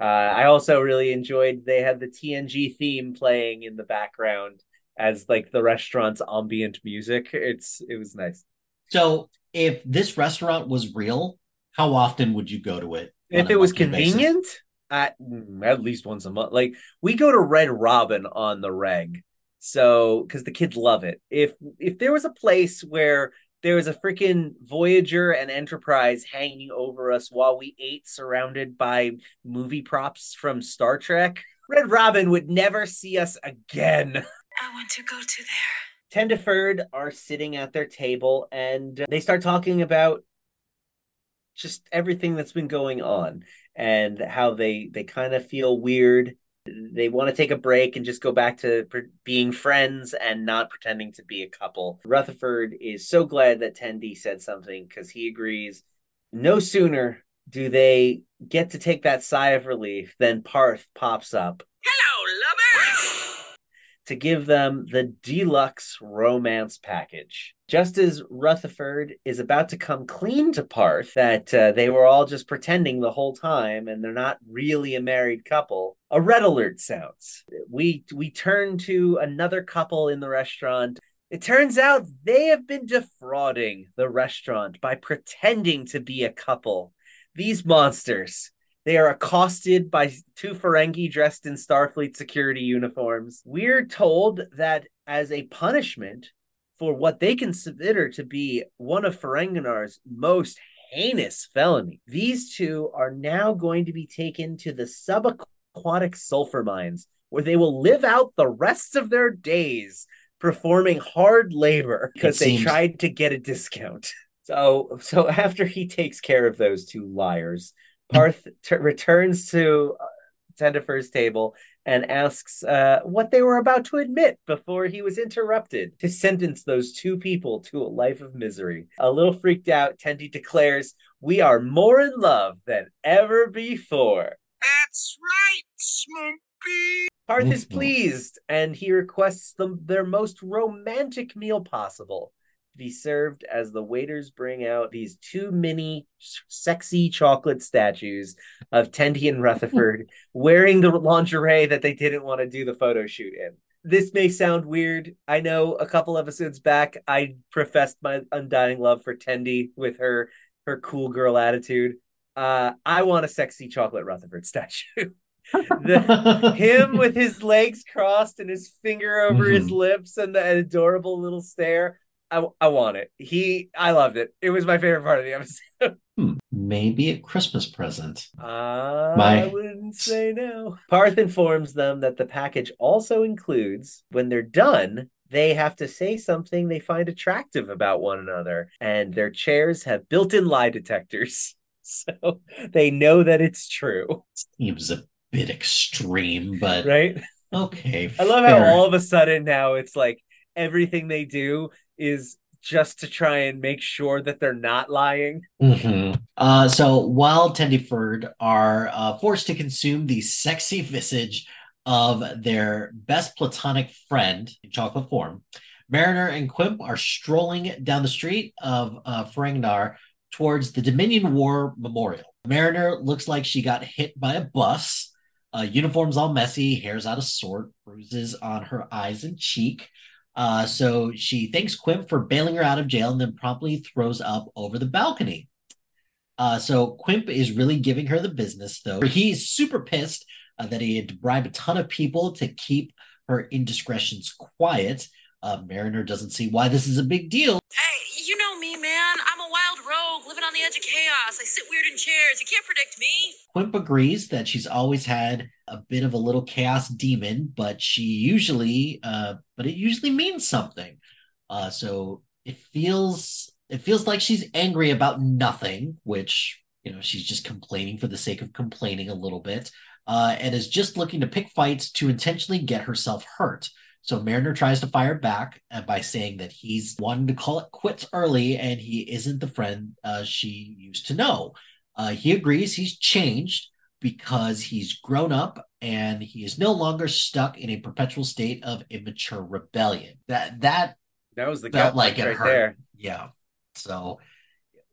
Uh, I also really enjoyed they had the TNG theme playing in the background as like the restaurant's ambient music. It's it was nice. So, if this restaurant was real, how often would you go to it? If it was convenient, at mm, at least once a month. Like we go to Red Robin on the reg, so because the kids love it. If if there was a place where there was a freaking Voyager and Enterprise hanging over us while we ate, surrounded by movie props from Star Trek, Red Robin would never see us again. I want to go to there. Tendeferd are sitting at their table and they start talking about just everything that's been going on and how they they kind of feel weird. They want to take a break and just go back to pre- being friends and not pretending to be a couple. Rutherford is so glad that Tendi said something because he agrees. No sooner do they get to take that sigh of relief than Parth pops up! To give them the deluxe romance package. Just as Rutherford is about to come clean to Parth that uh, they were all just pretending the whole time and they're not really a married couple, a red alert sounds. We we turn to another couple in the restaurant. It turns out they have been defrauding the restaurant by pretending to be a couple. These monsters they are accosted by two Ferengi dressed in Starfleet security uniforms. We're told that as a punishment for what they consider to be one of Ferenginar's most heinous felony, these two are now going to be taken to the subaquatic sulfur mines, where they will live out the rest of their days performing hard labor because they seems- tried to get a discount. So, so after he takes care of those two liars, Parth t- returns to uh, Tendeferd's table and asks uh, what they were about to admit before he was interrupted to sentence those two people to a life of misery. A little freaked out, Tendi declares, We are more in love than ever before. That's right, Smoopy. Parth is Mhm. pleased and he requests them their most romantic meal possible to be served as the waiters bring out these two mini sexy chocolate statues of Tendi and Rutherford wearing the lingerie that they didn't want to do the photo shoot in. This may sound weird. I know a couple episodes back I professed my undying love for Tendi with her her cool girl attitude. Uh I want a sexy chocolate Rutherford statue. the, him with his legs crossed and his finger over his Mhm. lips and the adorable little stare. I, I want it. He, I loved it. It was my favorite part of the episode. Hmm, maybe a Christmas present. I My- wouldn't say no. Parth informs them that the package also includes, when they're done, they have to say something they find attractive about one another, and their chairs have built-in lie detectors, so they know that it's true. Seems a bit extreme, but Right? okay. I love fair. how all of a sudden now it's like everything they do is just to try and make sure that they're not lying. Mhm. Uh, so while Tendiford are uh, forced to consume the sexy visage of their best platonic friend in chocolate form, Mariner and Quimp are strolling down the street of uh, Ferenginar towards the Dominion War Memorial. Mariner looks like she got hit by a bus. Uh, uniforms all messy, hair's out of sort, bruises on her eyes and cheek. Uh, so she thanks Quimp for bailing her out of jail and then promptly throws up over the balcony. Uh, so Quimp is really giving her the business, though. He's super pissed uh, that he had to bribe a ton of people to keep her indiscretions quiet. Uh, Mariner doesn't see why this is a big deal. Hey, you know me, man. I'm a wild rogue living on the edge of chaos. I sit weird in chairs. You can't predict me. Quimp agrees that she's always had a bit of a little chaos demon, but she usually, uh, but it usually means something. Uh, so it feels it feels like she's angry about nothing, which you know she's just complaining for the sake of complaining a little bit, uh, and is just looking to pick fights to intentionally get herself hurt. So Mariner tries to fire back uh, by saying that he's wanting to call it quits early and he isn't the friend uh, she used to know. Uh, he agrees he's changed because he's grown up and he is no longer stuck in a perpetual state of immature rebellion. That that That was the felt like it right hurt. there. Yeah. So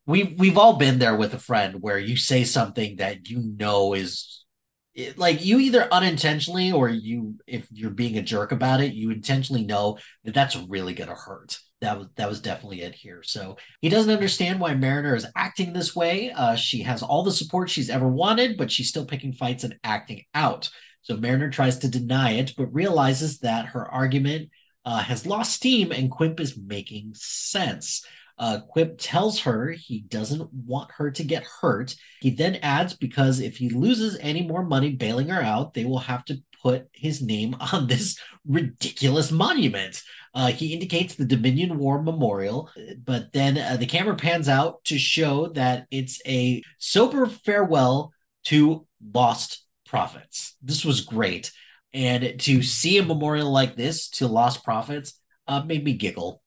we've we've all been there with a friend where you say something that you know is it, like you either unintentionally or you if you're being a jerk about it, you intentionally know that that's really gonna hurt. That was that was definitely it here. So he doesn't understand why Mariner is acting this way. Uh, she has all the support she's ever wanted, but she's still picking fights and acting out. So Mariner tries to deny it, but realizes that her argument uh, has lost steam and Quimp is making sense. Uh, Quimp tells her he doesn't want her to get hurt. He then adds because if he loses any more money bailing her out, they will have to put his name on this ridiculous monument. Uh, he indicates the Dominion War Memorial, but then uh, the camera pans out to show that it's a sober farewell to lost profits. This was great. And to see a memorial like this to lost profits uh, made me giggle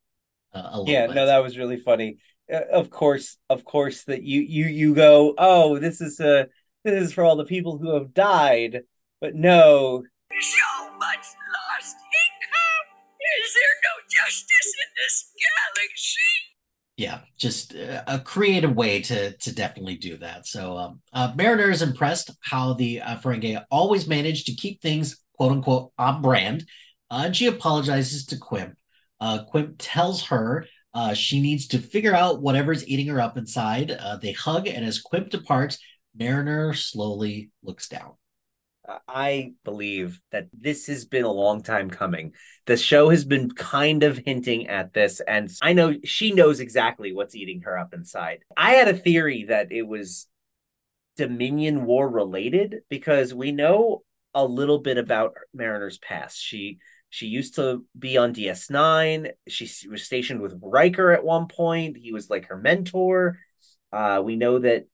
uh, a little Yeah, bit. no, that was really funny. Uh, of course, of course, that you you you go, oh, this is a this is for all the people who have died, but no, Is there no justice in this galaxy? yeah, just uh, a creative way to to definitely do that. So um, uh, Mariner is impressed how the uh, Ferengi always manage to keep things quote unquote on brand. Uh, and she apologizes to Quimp. Uh, Quimp tells her uh, she needs to figure out whatever's eating her up inside. Uh, they hug, and as Quimp departs, Mariner slowly looks down. I believe that this has been a long time coming. The show has been kind of hinting at this, and I know she knows exactly what's eating her up inside. I had a theory that it was Dominion War related because we know a little bit about Mariner's past. She she used to be on DS9. She was stationed with Riker at one point. He was like her mentor. Uh, we know that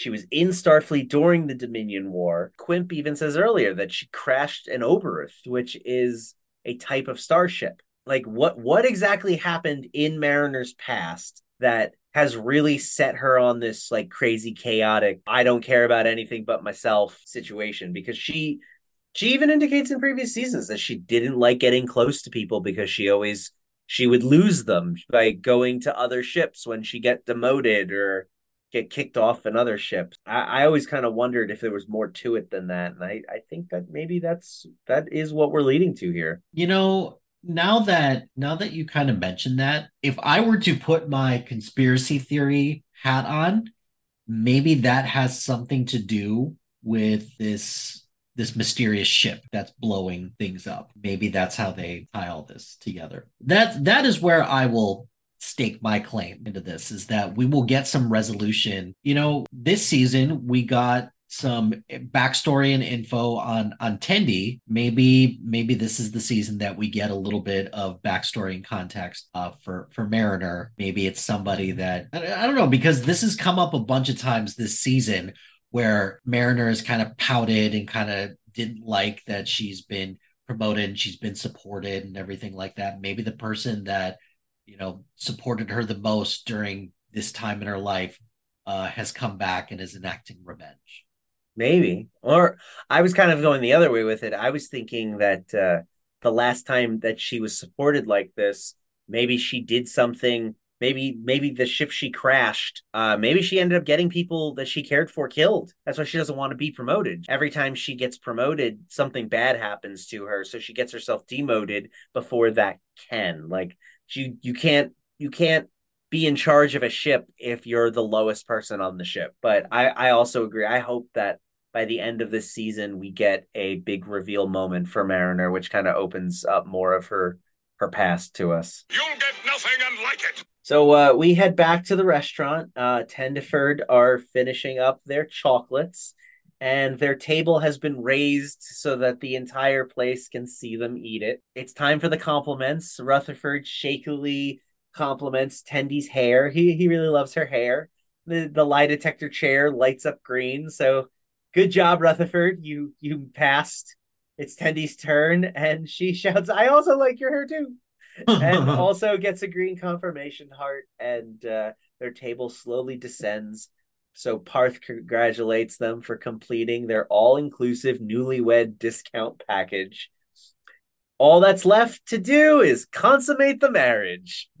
she was in Starfleet during the Dominion War. Quimp even says earlier that she crashed an Oberth, which is a type of starship. Like what what exactly happened in Mariner's past that has really set her on this like crazy chaotic I don't care about anything but myself situation because she she even indicates in previous seasons that she didn't like getting close to people because she always she would lose them by going to other ships when she get demoted or get kicked off another ship. I, I always kind of wondered if there was more to it than that. And I, I think that maybe that's that is what we're leading to here. You know, now that now that you kind of mentioned that, if I were to put my conspiracy theory hat on, maybe that has something to do with this this mysterious ship that's blowing things up. Maybe that's how they tie all this together. That that is where I will stake my claim into this is that we will get some resolution. You know, this season we got some backstory and info on on Tendi. Maybe maybe this is the season that we get a little bit of backstory and context uh, for for Mariner. Maybe it's somebody that I, don't know because this has come up a bunch of times this season where Mariner has kind of pouted and kind of didn't like that she's been promoted and she's been supported and everything like that. Maybe the person that you know supported her the most during this time in her life uh, has come back and is enacting revenge. Maybe. Or I was kind of going the other way with it. I was thinking that uh, the last time that she was supported like this, maybe she did something. Maybe maybe the ship she crashed, uh, maybe she ended up getting people that she cared for killed. That's why she doesn't want to be promoted. Every time she gets promoted, something bad happens to her, so she gets herself demoted before that can. Like you you can't you can't be in charge of a ship if you're the lowest person on the ship. But I, I also agree. I hope that by the end of this season we get a big reveal moment for Mariner, which kind of opens up more of her her past to us. You'll get nothing and like it. So uh, we head back to the restaurant. Uh, Tendiford are finishing up their chocolates, and their table has been raised so that the entire place can see them eat it. It's time for the compliments. Rutherford shakily compliments Tendi's hair. He he really loves her hair. The the lie detector chair lights up green. So good job, Rutherford. You you passed. It's Tendi's turn, and she shouts, "I also like your hair too." and also gets a green confirmation heart, and uh, their table slowly descends. So Parth congratulates them for completing their all inclusive newlywed discount package. All that's left to do is consummate the marriage.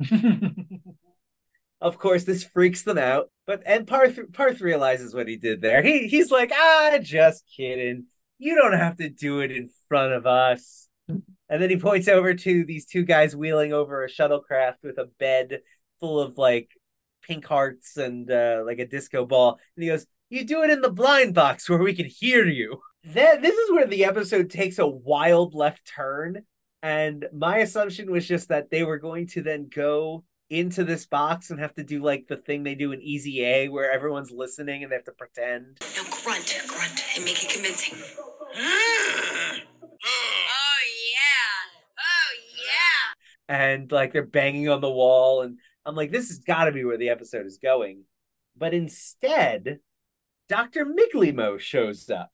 Of course, this freaks them out, but and Parth Parth realizes what he did there. He he's like, ah, just kidding. You don't have to do it in front of us. And then he points over to these two guys wheeling over a shuttlecraft with a bed full of like pink hearts and uh, like a disco ball. And he goes, "You do it in the blind box where we can hear you." That this is where the episode takes a wild left turn. And my assumption was just that they were going to then go into this box and have to do like the thing they do in Easy A where everyone's listening and they have to pretend. Now grunt, grunt, and make it convincing. Oh yeah! Oh yeah! And like they're banging on the wall and I'm like, this has got to be where the episode is going. But instead, Dr. Migleemo shows up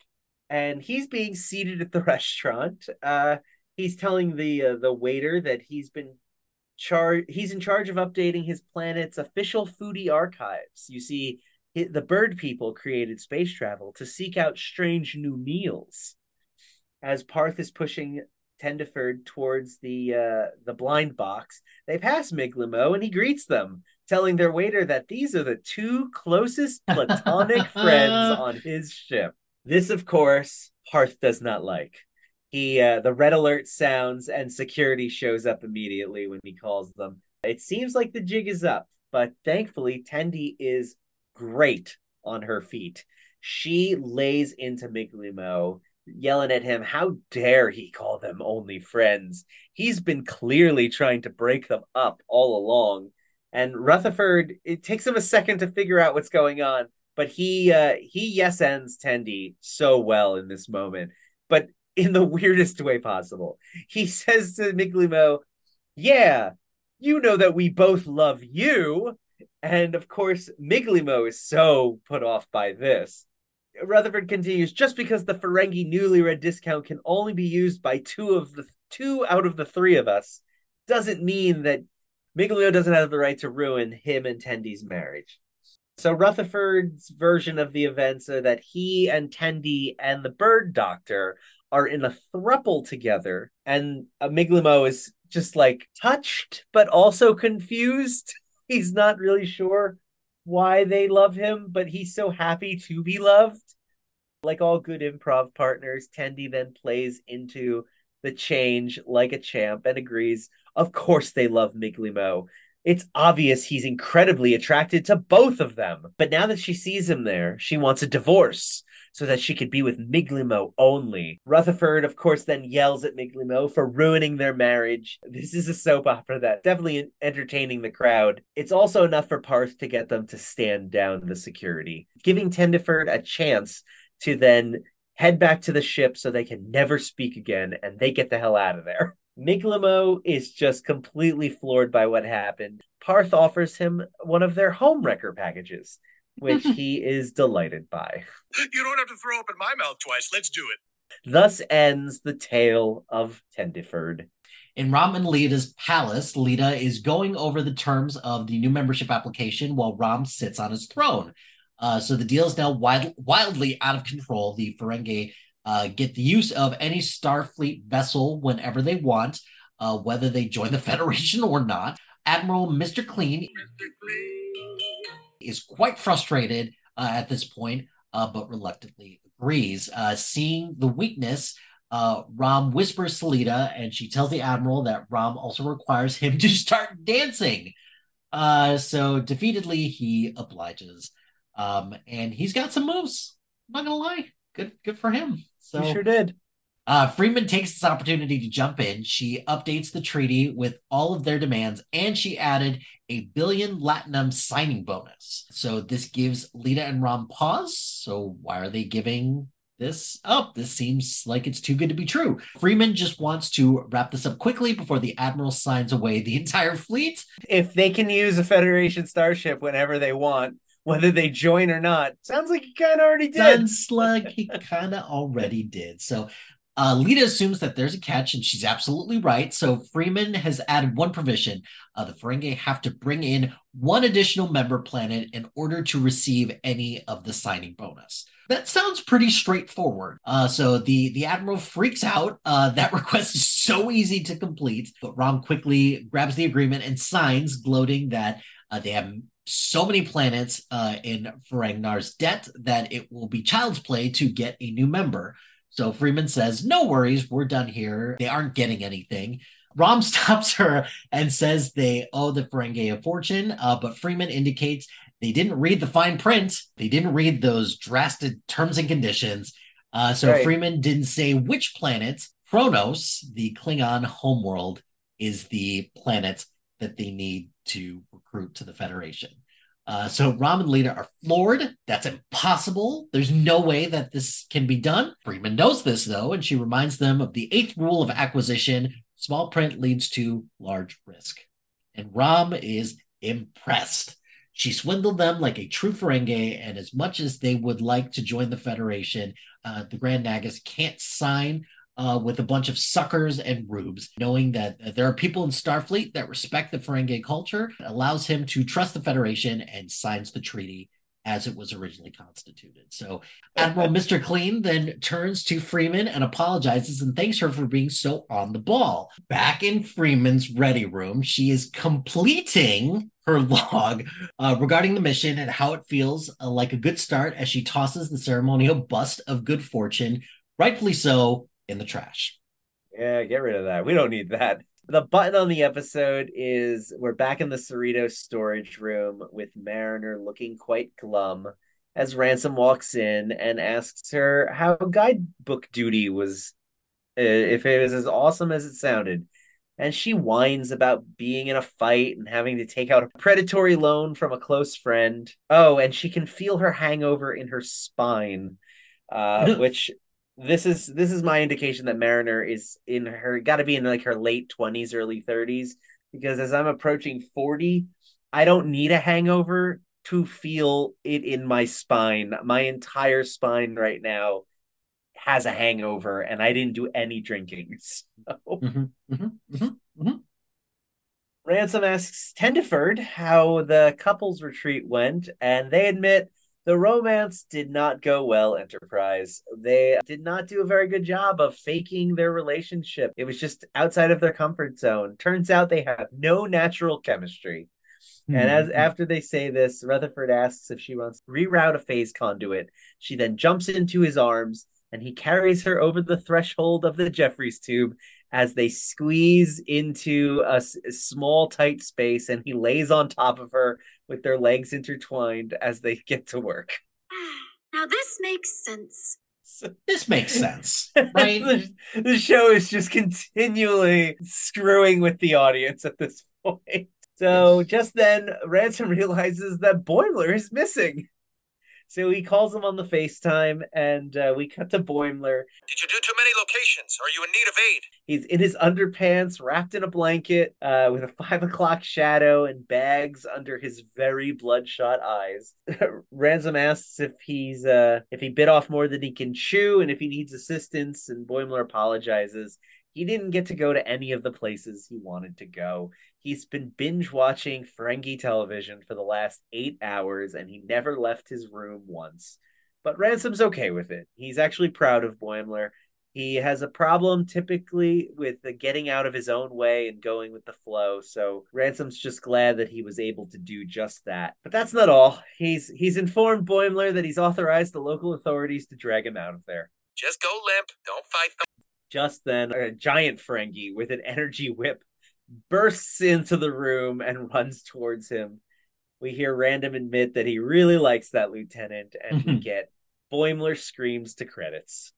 and he's being seated at the restaurant. Uh, he's telling the uh, the waiter that he's been charge he's in charge of updating his planet's official foodie archives. You see, the bird people created space travel to seek out strange new meals. As Parth is pushing Tendiford towards the uh, the blind box, they pass Migleemo and he greets them, telling their waiter that these are the two closest platonic friends on his ship. This, of course, Hearth does not like. He uh, the red alert sounds and security shows up immediately when he calls them. It seems like the jig is up, but thankfully Tendi is great on her feet. She lays into Migleemo, yelling at him, How dare he call them only friends? He's been clearly trying to break them up all along. And Rutherford, it takes him a second to figure out what's going on, but he uh he yes ends Tendi so well in this moment. But in the weirdest way possible. He says to Migleemo, Yeah, you know that we both love you. And of course, Migleemo is so put off by this. Rutherford continues, just because the Ferengi newlywed discount can only be used by two of the two out of the three of us, doesn't mean that Migleemo doesn't have the right to ruin him and Tendi's marriage. So Rutherford's version of the events are that he and Tendi and the bird doctor are in a thruple together, and uh, Migleemo is just like touched but also confused. He's not really sure why they love him, but he's so happy to be loved. Like all good improv partners, Tendi then plays into the change like a champ and agrees, of course they love Migleemo. It's obvious he's incredibly attracted to both of them. But now that she sees him there, she wants a divorce so that she could be with Migleemo only. Rutherford, of course, then yells at Migleemo for ruining their marriage. This is a soap opera that definitely entertaining the crowd. It's also enough for Parth to get them to stand down the security, giving Tendiford a chance to then head back to the ship so they can never speak again and they get the hell out of there. Migleemo is just completely floored by what happened. Parth offers him one of their home wrecker packages which he is delighted by. You don't have to throw up in my mouth twice. Let's do it. Thus ends the tale of Tendiford. In Rom and Leeta's palace, Leeta is going over the terms of the new membership application while Rom sits on his throne. Uh, so the deal is now wild, wildly out of control. The Ferengi uh, get the use of any Starfleet vessel whenever they want, uh, whether they join the Federation or not. Admiral Mr. Clean. Mr. Clean is quite frustrated uh, at this point, uh, but reluctantly agrees. Uh, seeing the weakness, uh, Rom whispers to Leeta, and she tells the admiral that Rom also requires him to start dancing. Uh, so defeatedly, he obliges, um, and he's got some moves. I'm not gonna lie, good, good for him. So he sure did. Uh, Freeman takes this opportunity to jump in. She updates the treaty with all of their demands, and she added a billion latinum signing bonus. So this gives Leeta and Rom pause. So why are they giving this up? This seems like it's too good to be true. Freeman just wants to wrap this up quickly before the admiral signs away the entire fleet. If they can use a Federation starship whenever they want, whether they join or not, sounds like he kind of already did. Sounds like he kind of already did. So Uh, Leeta assumes that there's a catch, and she's absolutely right. So Freeman has added one provision: uh, the Ferengi have to bring in one additional member planet in order to receive any of the signing bonus. That sounds pretty straightforward. Uh, so the the admiral freaks out. Uh, that request is so easy to complete, but Rom quickly grabs the agreement and signs, gloating that uh, they have so many planets uh, in Ferenginar's debt that it will be child's play to get a new member. So Freeman says, "No worries, we're done here. They aren't getting anything." Rom stops her and says they owe the Ferengi a fortune, uh, but Freeman indicates they didn't read the fine print. They didn't read those drastic terms and conditions. Uh, so Right. Freeman didn't say which planet, Kronos, the Klingon homeworld, is the planet that they need to recruit to the Federation. Uh, so Rom and Leeta are floored. That's impossible. There's no way that this can be done. Freeman knows this, though, and she reminds them of the eighth rule of acquisition small print leads to large risk. And Rom is impressed. She swindled them like a true Ferengi, and as much as they would like to join the Federation, uh, the Grand Nagus can't sign uh, with a bunch of suckers and rubes, knowing that there are people in Starfleet that respect the Ferengi culture, allows him to trust the Federation and signs the treaty as it was originally constituted. So Admiral Mr. Clean then turns to Freeman and apologizes and thanks her for being so on the ball. Back in Freeman's ready room, she is completing her log uh, regarding the mission and how it feels uh, like a good start as she tosses the ceremonial bust of good fortune, rightfully so, in the trash. Yeah, get rid of that. We don't need that. The button on the episode is we're back in the Cerritos storage room with Mariner looking quite glum as Ransom walks in and asks her how guidebook duty was, uh, if it was as awesome as it sounded. And she whines about being in a fight and having to take out a predatory loan from a close friend. Oh, and she can feel her hangover in her spine, uh, which this is this is my indication that Mariner is in her got to be in like her late 20s early 30s because as I'm approaching 40 I don't need a hangover to feel it in my spine my entire spine right now has a hangover and I didn't do any drinking so Mhm, mhm, mhm, mhm. Ransom asks Tendiford how the couple's retreat went, and they admit the romance did not go well, Enterprise. They did not do a very good job of faking their relationship. It was just outside of their comfort zone. Turns out they have no natural chemistry. And as hmm. after they say this, Rutherford asks if she wants to reroute a phase conduit. She then jumps into his arms and he carries her over the threshold of the Jefferies tube as they squeeze into a, s- a small tight space and he lays on top of her with their legs intertwined as they get to work. Now this makes sense. This makes sense, right? the, the show is just continually screwing with the audience at this point. So just then, Ransom realizes that Boimler is missing. So he calls him on the FaceTime, and uh, we cut to Boimler. Did you do too many locations? Are you in need of aid? He's in his underpants, wrapped in a blanket, uh, with a five o'clock shadow and bags under his very bloodshot eyes. Ransom asks if he's uh, if he bit off more than he can chew, and if he needs assistance. And Boimler apologizes. He didn't get to go to any of the places he wanted to go. He's been binge watching Ferengi television for the last eight hours, and he never left his room once. But Ransom's okay with it. He's actually proud of Boimler. He has a problem typically with getting out of his own way and going with the flow. So Ransom's just glad that he was able to do just that. But that's not all. He's he's informed Boimler that he's authorized the local authorities to drag him out of there. Just go limp. Don't fight them. Just then, a giant Ferengi with an energy whip bursts into the room and runs towards him. We hear Ransom admit that he really likes that lieutenant, and we mm-hmm. get Boimler screams to credits.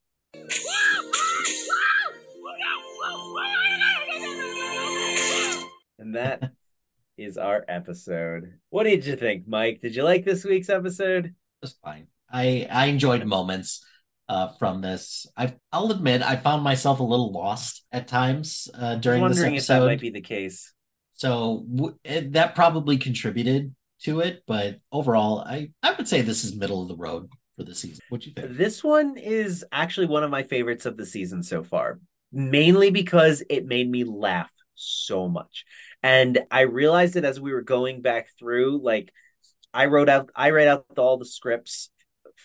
And that is our episode. What did you think, Mike? Did you like this week's episode? It was fine. I I enjoyed moments uh, from this. I I'll admit I found myself a little lost at times uh, during this wondering if that episode. might be the case. So w- it, that probably contributed to it, but overall, I I would say this is middle of the road for the season. What do you think? This one is actually one of my favorites of the season so far, mainly because it made me laugh so much. And I realized it as we were going back through, like I wrote out I read out all the scripts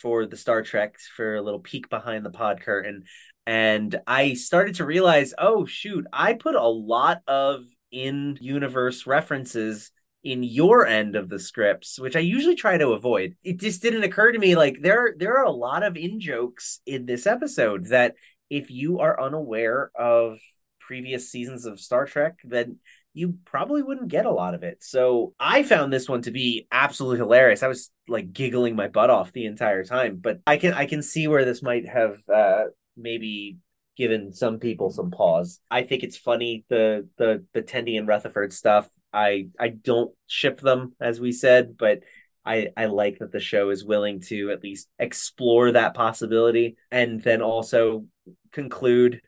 for the Star Trek for a little peek behind the pod curtain. And I started to realize, oh shoot, I put a lot of in universe references in your end of the scripts, which I usually try to avoid. It just didn't occur to me like there there are a lot of in jokes in this episode that if you are unaware of previous seasons of Star Trek, then you probably wouldn't get a lot of it. So I found this one to be absolutely hilarious. I was like giggling my butt off the entire time, but I can I can see where this might have uh maybe given some people some pause. I think it's funny the the the Tendi and Rutherford stuff. I I don't ship them as we said, but I I like that the show is willing to at least explore that possibility and then also conclude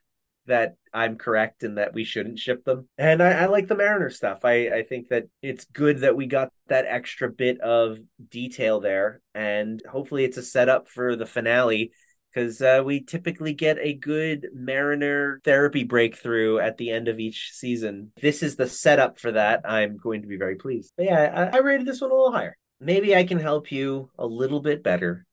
that I'm correct and that we shouldn't ship them. And I, I, like the Mariner stuff. I, I think that it's good that we got that extra bit of detail there. And hopefully it's a setup for the finale because uh, we typically get a good Mariner therapy breakthrough at the end of each season. This is the setup for that. I'm going to be very pleased. But yeah, I, I rated this one a little higher. Maybe I can help you a little bit better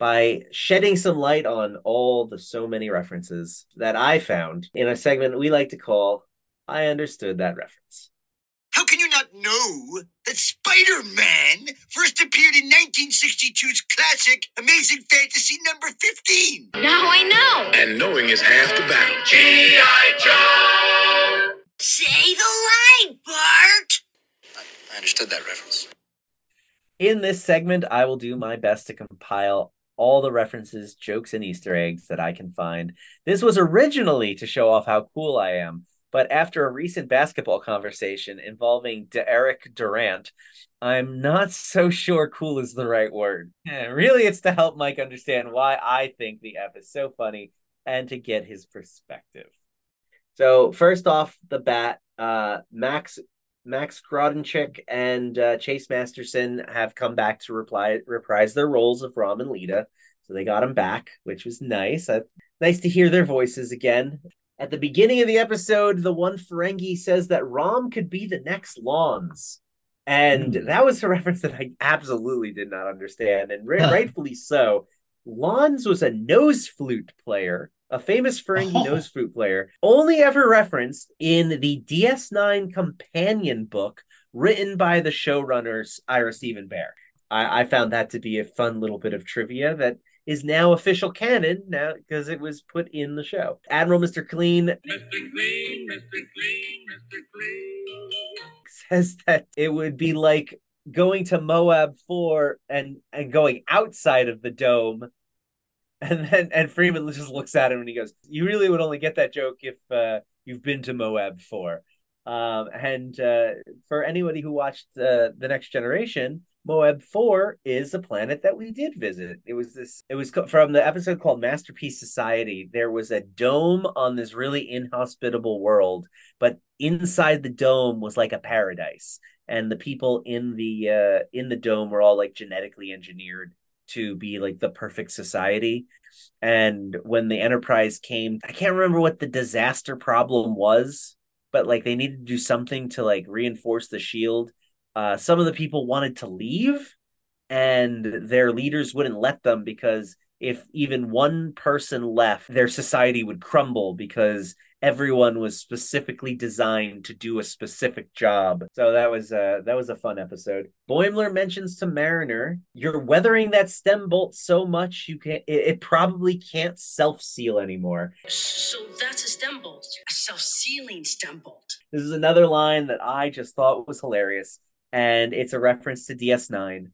by shedding some light on all the so many references that I found in a segment we like to call I Understood That Reference. How can you not know that Spider Man first appeared in 1962's classic Amazing Fantasy number 15? Now I know. And knowing is half the battle. G.I. Joe! Say the line, Bart! I understood that reference. In this segment, I will do my best to compile all the references, jokes, and Easter eggs that I can find. This was originally to show off how cool I am, but after a recent basketball conversation involving Derek Durant, I'm not so sure cool is the right word. Yeah, really, it's to help Mike understand why I think the F is so funny and to get his perspective. So, first off the bat, uh, Max Max Grodenchik and uh, Chase Masterson have come back to reply, reprise their roles of Rom and Leeta. So they got them back, which was nice. Uh, nice to hear their voices again. At the beginning of the episode, the one Ferengi says that Rom could be the next Lawns. And mm. that was a reference that I absolutely did not understand, and rightfully so. Lawns was a nose flute player a famous Ferengi oh. nose flute player, only ever referenced in the DS9 companion book written by the showrunners Ira Steven Behr. I, I found that to be a fun little bit of trivia that is now official canon now because it was put in the show. Admiral Mr. Clean, Mr. Clean, Mr. Clean, Mr. Clean says that it would be like going to Moab 4 and and going outside of the dome and then and Freeman just looks at him and he goes, "You really would only get that joke if uh, you've been to Moab Four." Um, and uh, for anybody who watched uh, the Next Generation, Moab Four is a planet that we did visit. It was this. It was from the episode called Masterpiece Society. There was a dome on this really inhospitable world, but inside the dome was like a paradise, and the people in the uh, in the dome were all like genetically engineered to be like the perfect society. And when the Enterprise came, I can't remember what the disaster problem was, but like they needed to do something to like reinforce the shield. Uh, some of the people wanted to leave, and their leaders wouldn't let them because if even one person left, their society would crumble because everyone was specifically designed to do a specific job. So that was uh that was a fun episode. Boimler mentions to Mariner, "You're weathering that stem bolt so much you can't. It, it probably can't self seal anymore." So that's a stem bolt, a self sealing stem bolt. This is another line that I just thought was hilarious, and it's a reference to DS9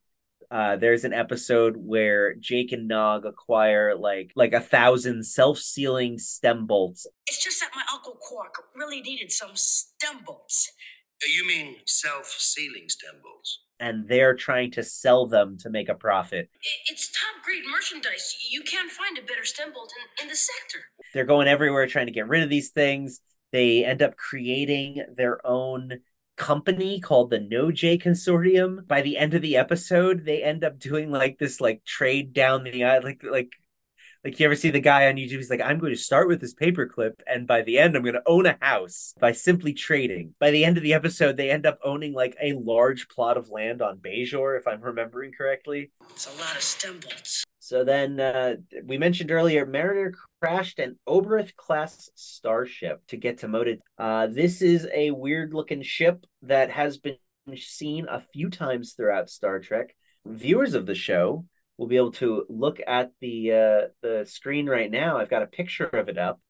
uh, there's an episode where Jake and Nog acquire like like a thousand self-sealing stem bolts. It's just that my uncle Quark really needed some stem bolts. Uh, You mean self-sealing stem bolts? And they're trying to sell them to make a profit. It's top grade merchandise. You can't find a better stem bolt in, in the sector. They're going everywhere trying to get rid of these things. They end up creating their own company called the Noh-Jay Consortium. By the end of the episode, they end up doing like this like trade down the aisle, like like like you ever see the guy on YouTube? He's like, I'm going to start with this paperclip, and by the end, I'm going to own a house by simply trading. By the end of the episode, they end up owning like a large plot of land on Bajor, if I'm remembering correctly. It's a lot of stem bolts. So then uh, we mentioned earlier, Mariner crashed an Oberth class starship to get to Moda. Uh, this is a weird looking ship that has been seen a few times throughout Star Trek. Viewers of the show will be able to look at the uh, the screen right now. I've got a picture of it up,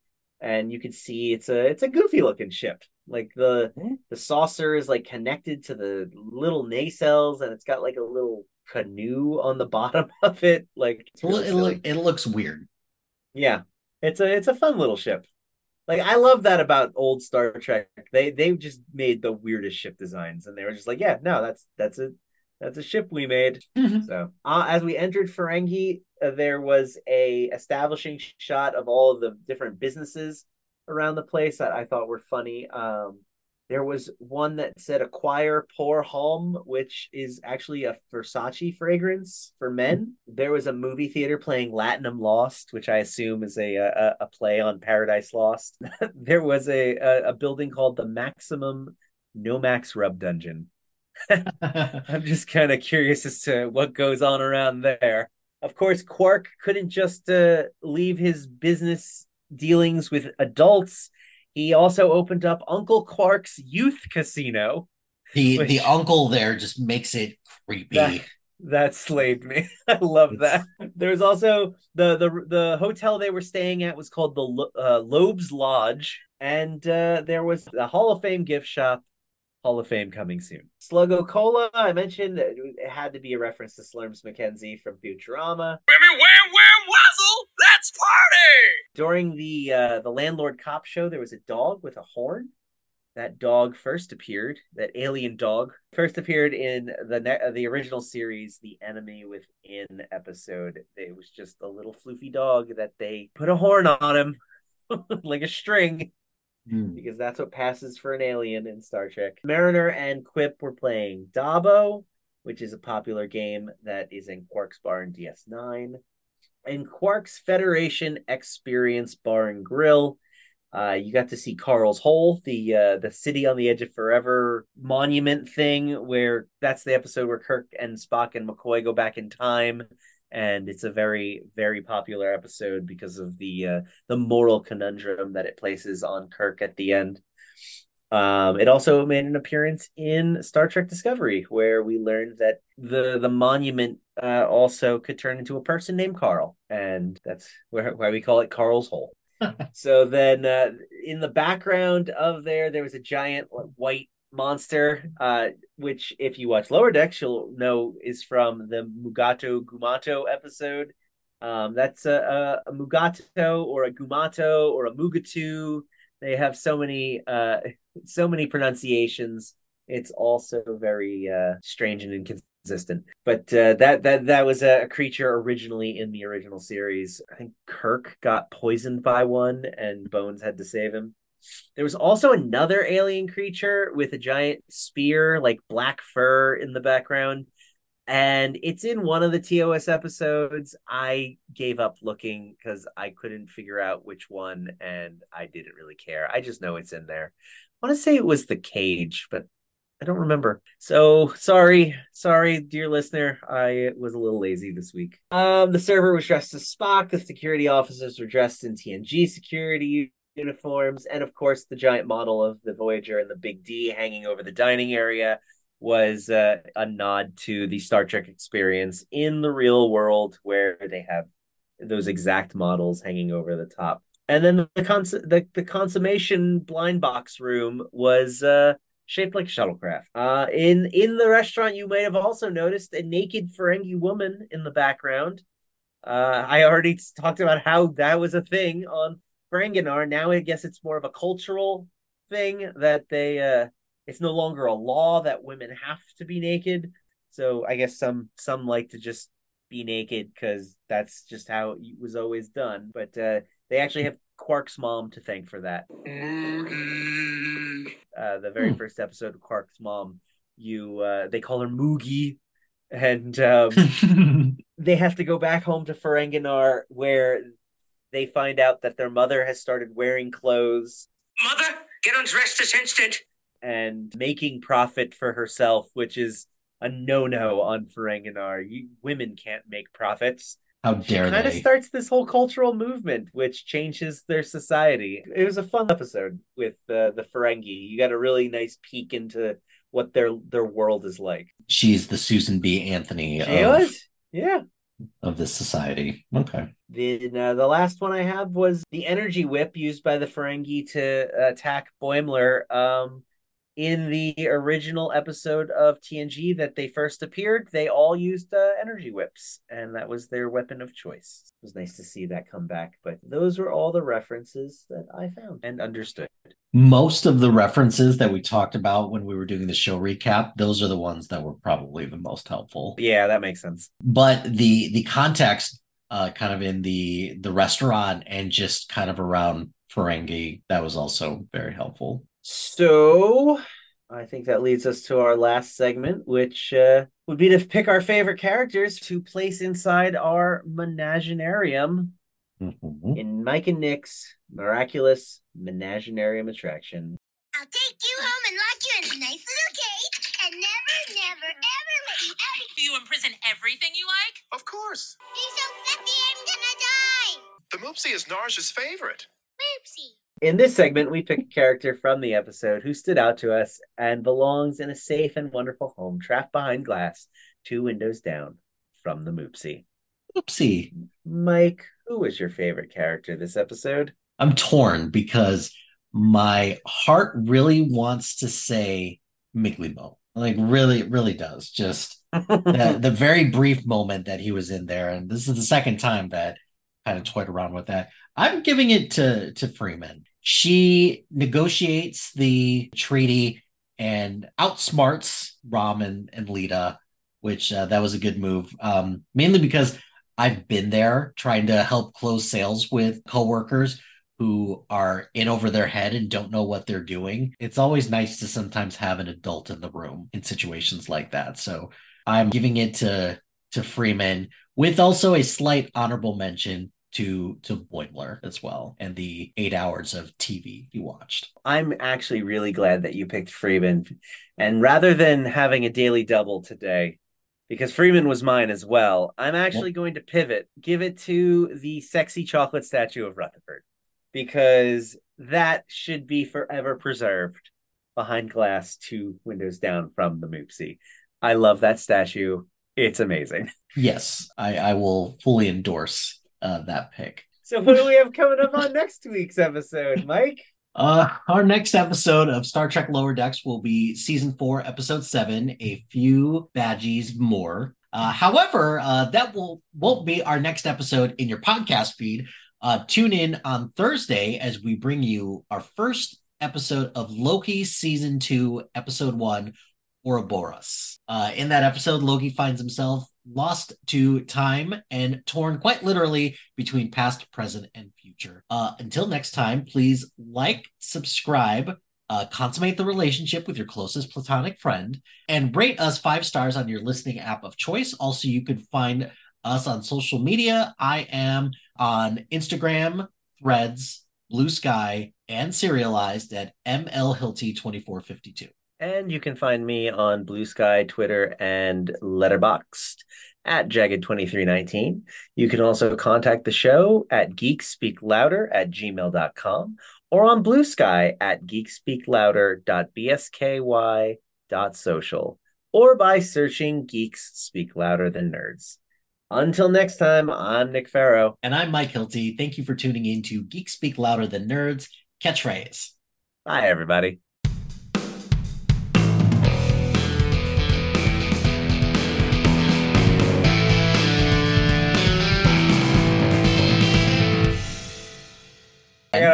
and you can see it's a it's a goofy looking ship. Like the the saucer is like connected to the little nacelles, and it's got like a little canoe on the bottom of it. Like It, really it, look, it looks weird. yeah, it's a it's a fun little ship. Like I love that about old Star Trek. They they just made the weirdest ship designs, and they were just like, yeah, no, that's that's a that's a ship we made. So uh, as we entered Ferengi, uh, there was a establishing shot of all of the different businesses around the place that I thought were funny. Um, there was one that said "Acquire Pour Homme," which is actually a Versace fragrance for men. There was a movie theater playing Latinum Lost, which I assume is a a, a play on Paradise Lost. there was a, a a building called the Maximum Nomax Rub Dungeon. I'm just kind of curious as to what goes on around there. Of course, Quark couldn't just uh, leave his business dealings with adults. He also opened up Uncle Quark's youth casino. The Which- the uncle there just makes it creepy. That, that slayed me. I love that. There's also the the the hotel they were staying at was called the Lo- uh, Lobes Lodge, and uh, there was the Hall of Fame gift shop. Hall of Fame coming soon. Sluggo Cola, I mentioned it had to be a reference to Slurms McKenzie from Futurama. Whammy, wham, wham, wazzle! Let's party! During the uh, the landlord cop show, there was a dog with a horn. That dog first appeared. That alien dog first appeared in the ne- the original series, the enemy within episode. It was just a little floofy dog that they put a horn on him, like a string, Hmm. because that's what passes for an alien in Star Trek. Mariner and Quimp were playing Dabo, which is a popular game that is in Quark's Bar in DS9. In Quark's Federation Experience Bar and Grill, uh, you got to see Carl's Hole, the uh, the city on the edge of forever monument thing, where that's the episode where Kirk and Spock and McCoy go back in time, and it's a very very popular episode because of the uh, the moral conundrum that it places on Kirk at the end. Um, it also made an appearance in Star Trek Discovery, where we learned that the the monument uh, also could turn into a person named Carl, and that's where, why we call it Carl's Hole. so then, uh, in the background of there, there was a giant white monster, uh, which, if you watch Lower Decks, you'll know is from the Mugato Gumato episode. Um, that's a, a, a Mugato or a Gumato or a Mugatu. They have so many uh, so many pronunciations. It's also very uh, strange and inconsistent. But uh, that that that was a, creature originally in the original series. I think Kirk got poisoned by one, and Bones had to save him. There was also another alien creature with a giant spear, like black fur in the background. And it's in one of the TOS episodes. I gave up looking because I couldn't figure out which one, and I didn't really care. I just know it's in there. I want to say it was the cage, but I don't remember. So sorry, sorry, dear listener. I was a little lazy this week. Um, the server was dressed as Spock. The security officers were dressed in TNG security uniforms, and of course, the giant model of the Voyager and the Big D hanging over the dining area was uh, a nod to the Star Trek experience in the real world, where they have those exact models hanging over the top. And then the cons- the, the consummation blind box room was uh, shaped like a shuttlecraft. Uh, in in the restaurant, you might have also noticed a naked Ferengi woman in the background. Uh, I already talked about how that was a thing on Ferenginar. Now I guess it's more of a cultural thing that they. Uh, it's no longer a law that women have to be naked. So I guess some some like to just be naked because that's just how it was always done. But uh, they actually have Quark's mom to thank for that. uh, the very Hmm. first episode of Quark's mom, you uh, they call her Moogie, and um, they have to go back home to Ferenginar where they find out that their mother has started wearing clothes Mother, get undressed this instant. And making profit for herself, which is a no-no on Ferenginar. You women can't make profits. How dare they? Kind of starts this whole cultural movement, which changes their society. It was a fun episode with uh, the Ferengi. You got a really nice peek into what their their world is like. She's the Susan B. Anthony She of, was, yeah. of this society. Okay. Then uh, the last one I have was the energy whip used by the Ferengi to attack Boimler. Um, in the original episode of TNG that they first appeared, they all used uh, energy whips, and that was their weapon of choice. It was nice to see that come back, but those were all the references that I found and understood. Most of the references that we talked about when we were doing the show recap, those are the ones that were probably the most helpful. Yeah, that makes sense. But the the context uh kind of in the the restaurant and just kind of around Ferengi, that was also very helpful. So I think that leads us to our last segment, which uh, would be to pick our favorite characters to place inside our menaginarium Mhm. in Mike and Nick's miraculous menaginarium attraction. I'll take you home and lock you in a nice little cage and never, never, ever let you out. Do you imprison everything you like? Of course. He's so fluffy, I'm gonna die. The Moopsie is Narja's favorite. Oopsie. In this segment, we pick a character from the episode who stood out to us and belongs in a safe and wonderful home trapped behind glass, two windows down from the Moopsie. Oopsie. Mike, who was your favorite character this episode? I'm torn because my heart really wants to say Migleemo. Like really, it really does. Just the, the very brief moment that he was in there, and this is the second time that kind of toyed around with that. I'm giving it to to Freeman. She negotiates the treaty and outsmarts Rom and, and Leeta, which uh, that was a good move. Um, mainly because I've been there trying to help close sales with coworkers who are in over their head and don't know what they're doing. It's always nice to sometimes have an adult in the room in situations like that. So I'm giving it to to Freeman with also a slight honorable mention to to Boimler as well and the eight hours of TV he watched. I'm actually really glad that you picked Freeman. And rather than having a daily double today, because Freeman was mine as well, I'm actually going to pivot, give it to the sexy chocolate statue of Rutherford, because that should be forever preserved behind glass, two windows down from the Moopsie. I love that statue. It's amazing. Yes, I, I will fully endorse uh, that pick. So, what do we have coming up on next week's episode, Mike? Uh, our next episode of Star Trek Lower Decks will be season four, episode seven, a few Badgeys more. Uh, however, uh, that will won't be our next episode in your podcast feed. Uh, tune in on Thursday as we bring you our first episode of Loki season two, episode one, Ouroboros. Uh, in that episode, Loki finds himself lost to time and torn quite literally between past, present, and future. Uh, until next time, please like, subscribe, uh, consummate the relationship with your closest platonic friend, and rate us five stars on your listening app of choice. Also, you can find us on social media. I am on Instagram, Threads, Blue Sky, and Serialized at MLHilty2452. And you can find me on Blue Sky, Twitter, and Letterboxd at Jagged2319. You can also contact the show at geeksspeaklouder at gmail.com or on Blue Sky at geeksspeaklouder.bsky.social or by searching Geeks Speak Louder Than Nerds. Until next time, I'm Nick Farrow. And I'm Mike Hilty. Thank you for tuning in to Geeks Speak Louder Than Nerds Catchphrase. Bye, everybody.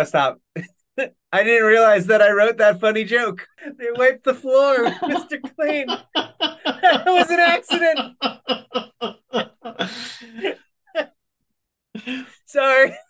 Gotta stop. I didn't realize that I wrote that funny joke. They wiped the floor, Mr. Clean. that was an accident. Sorry.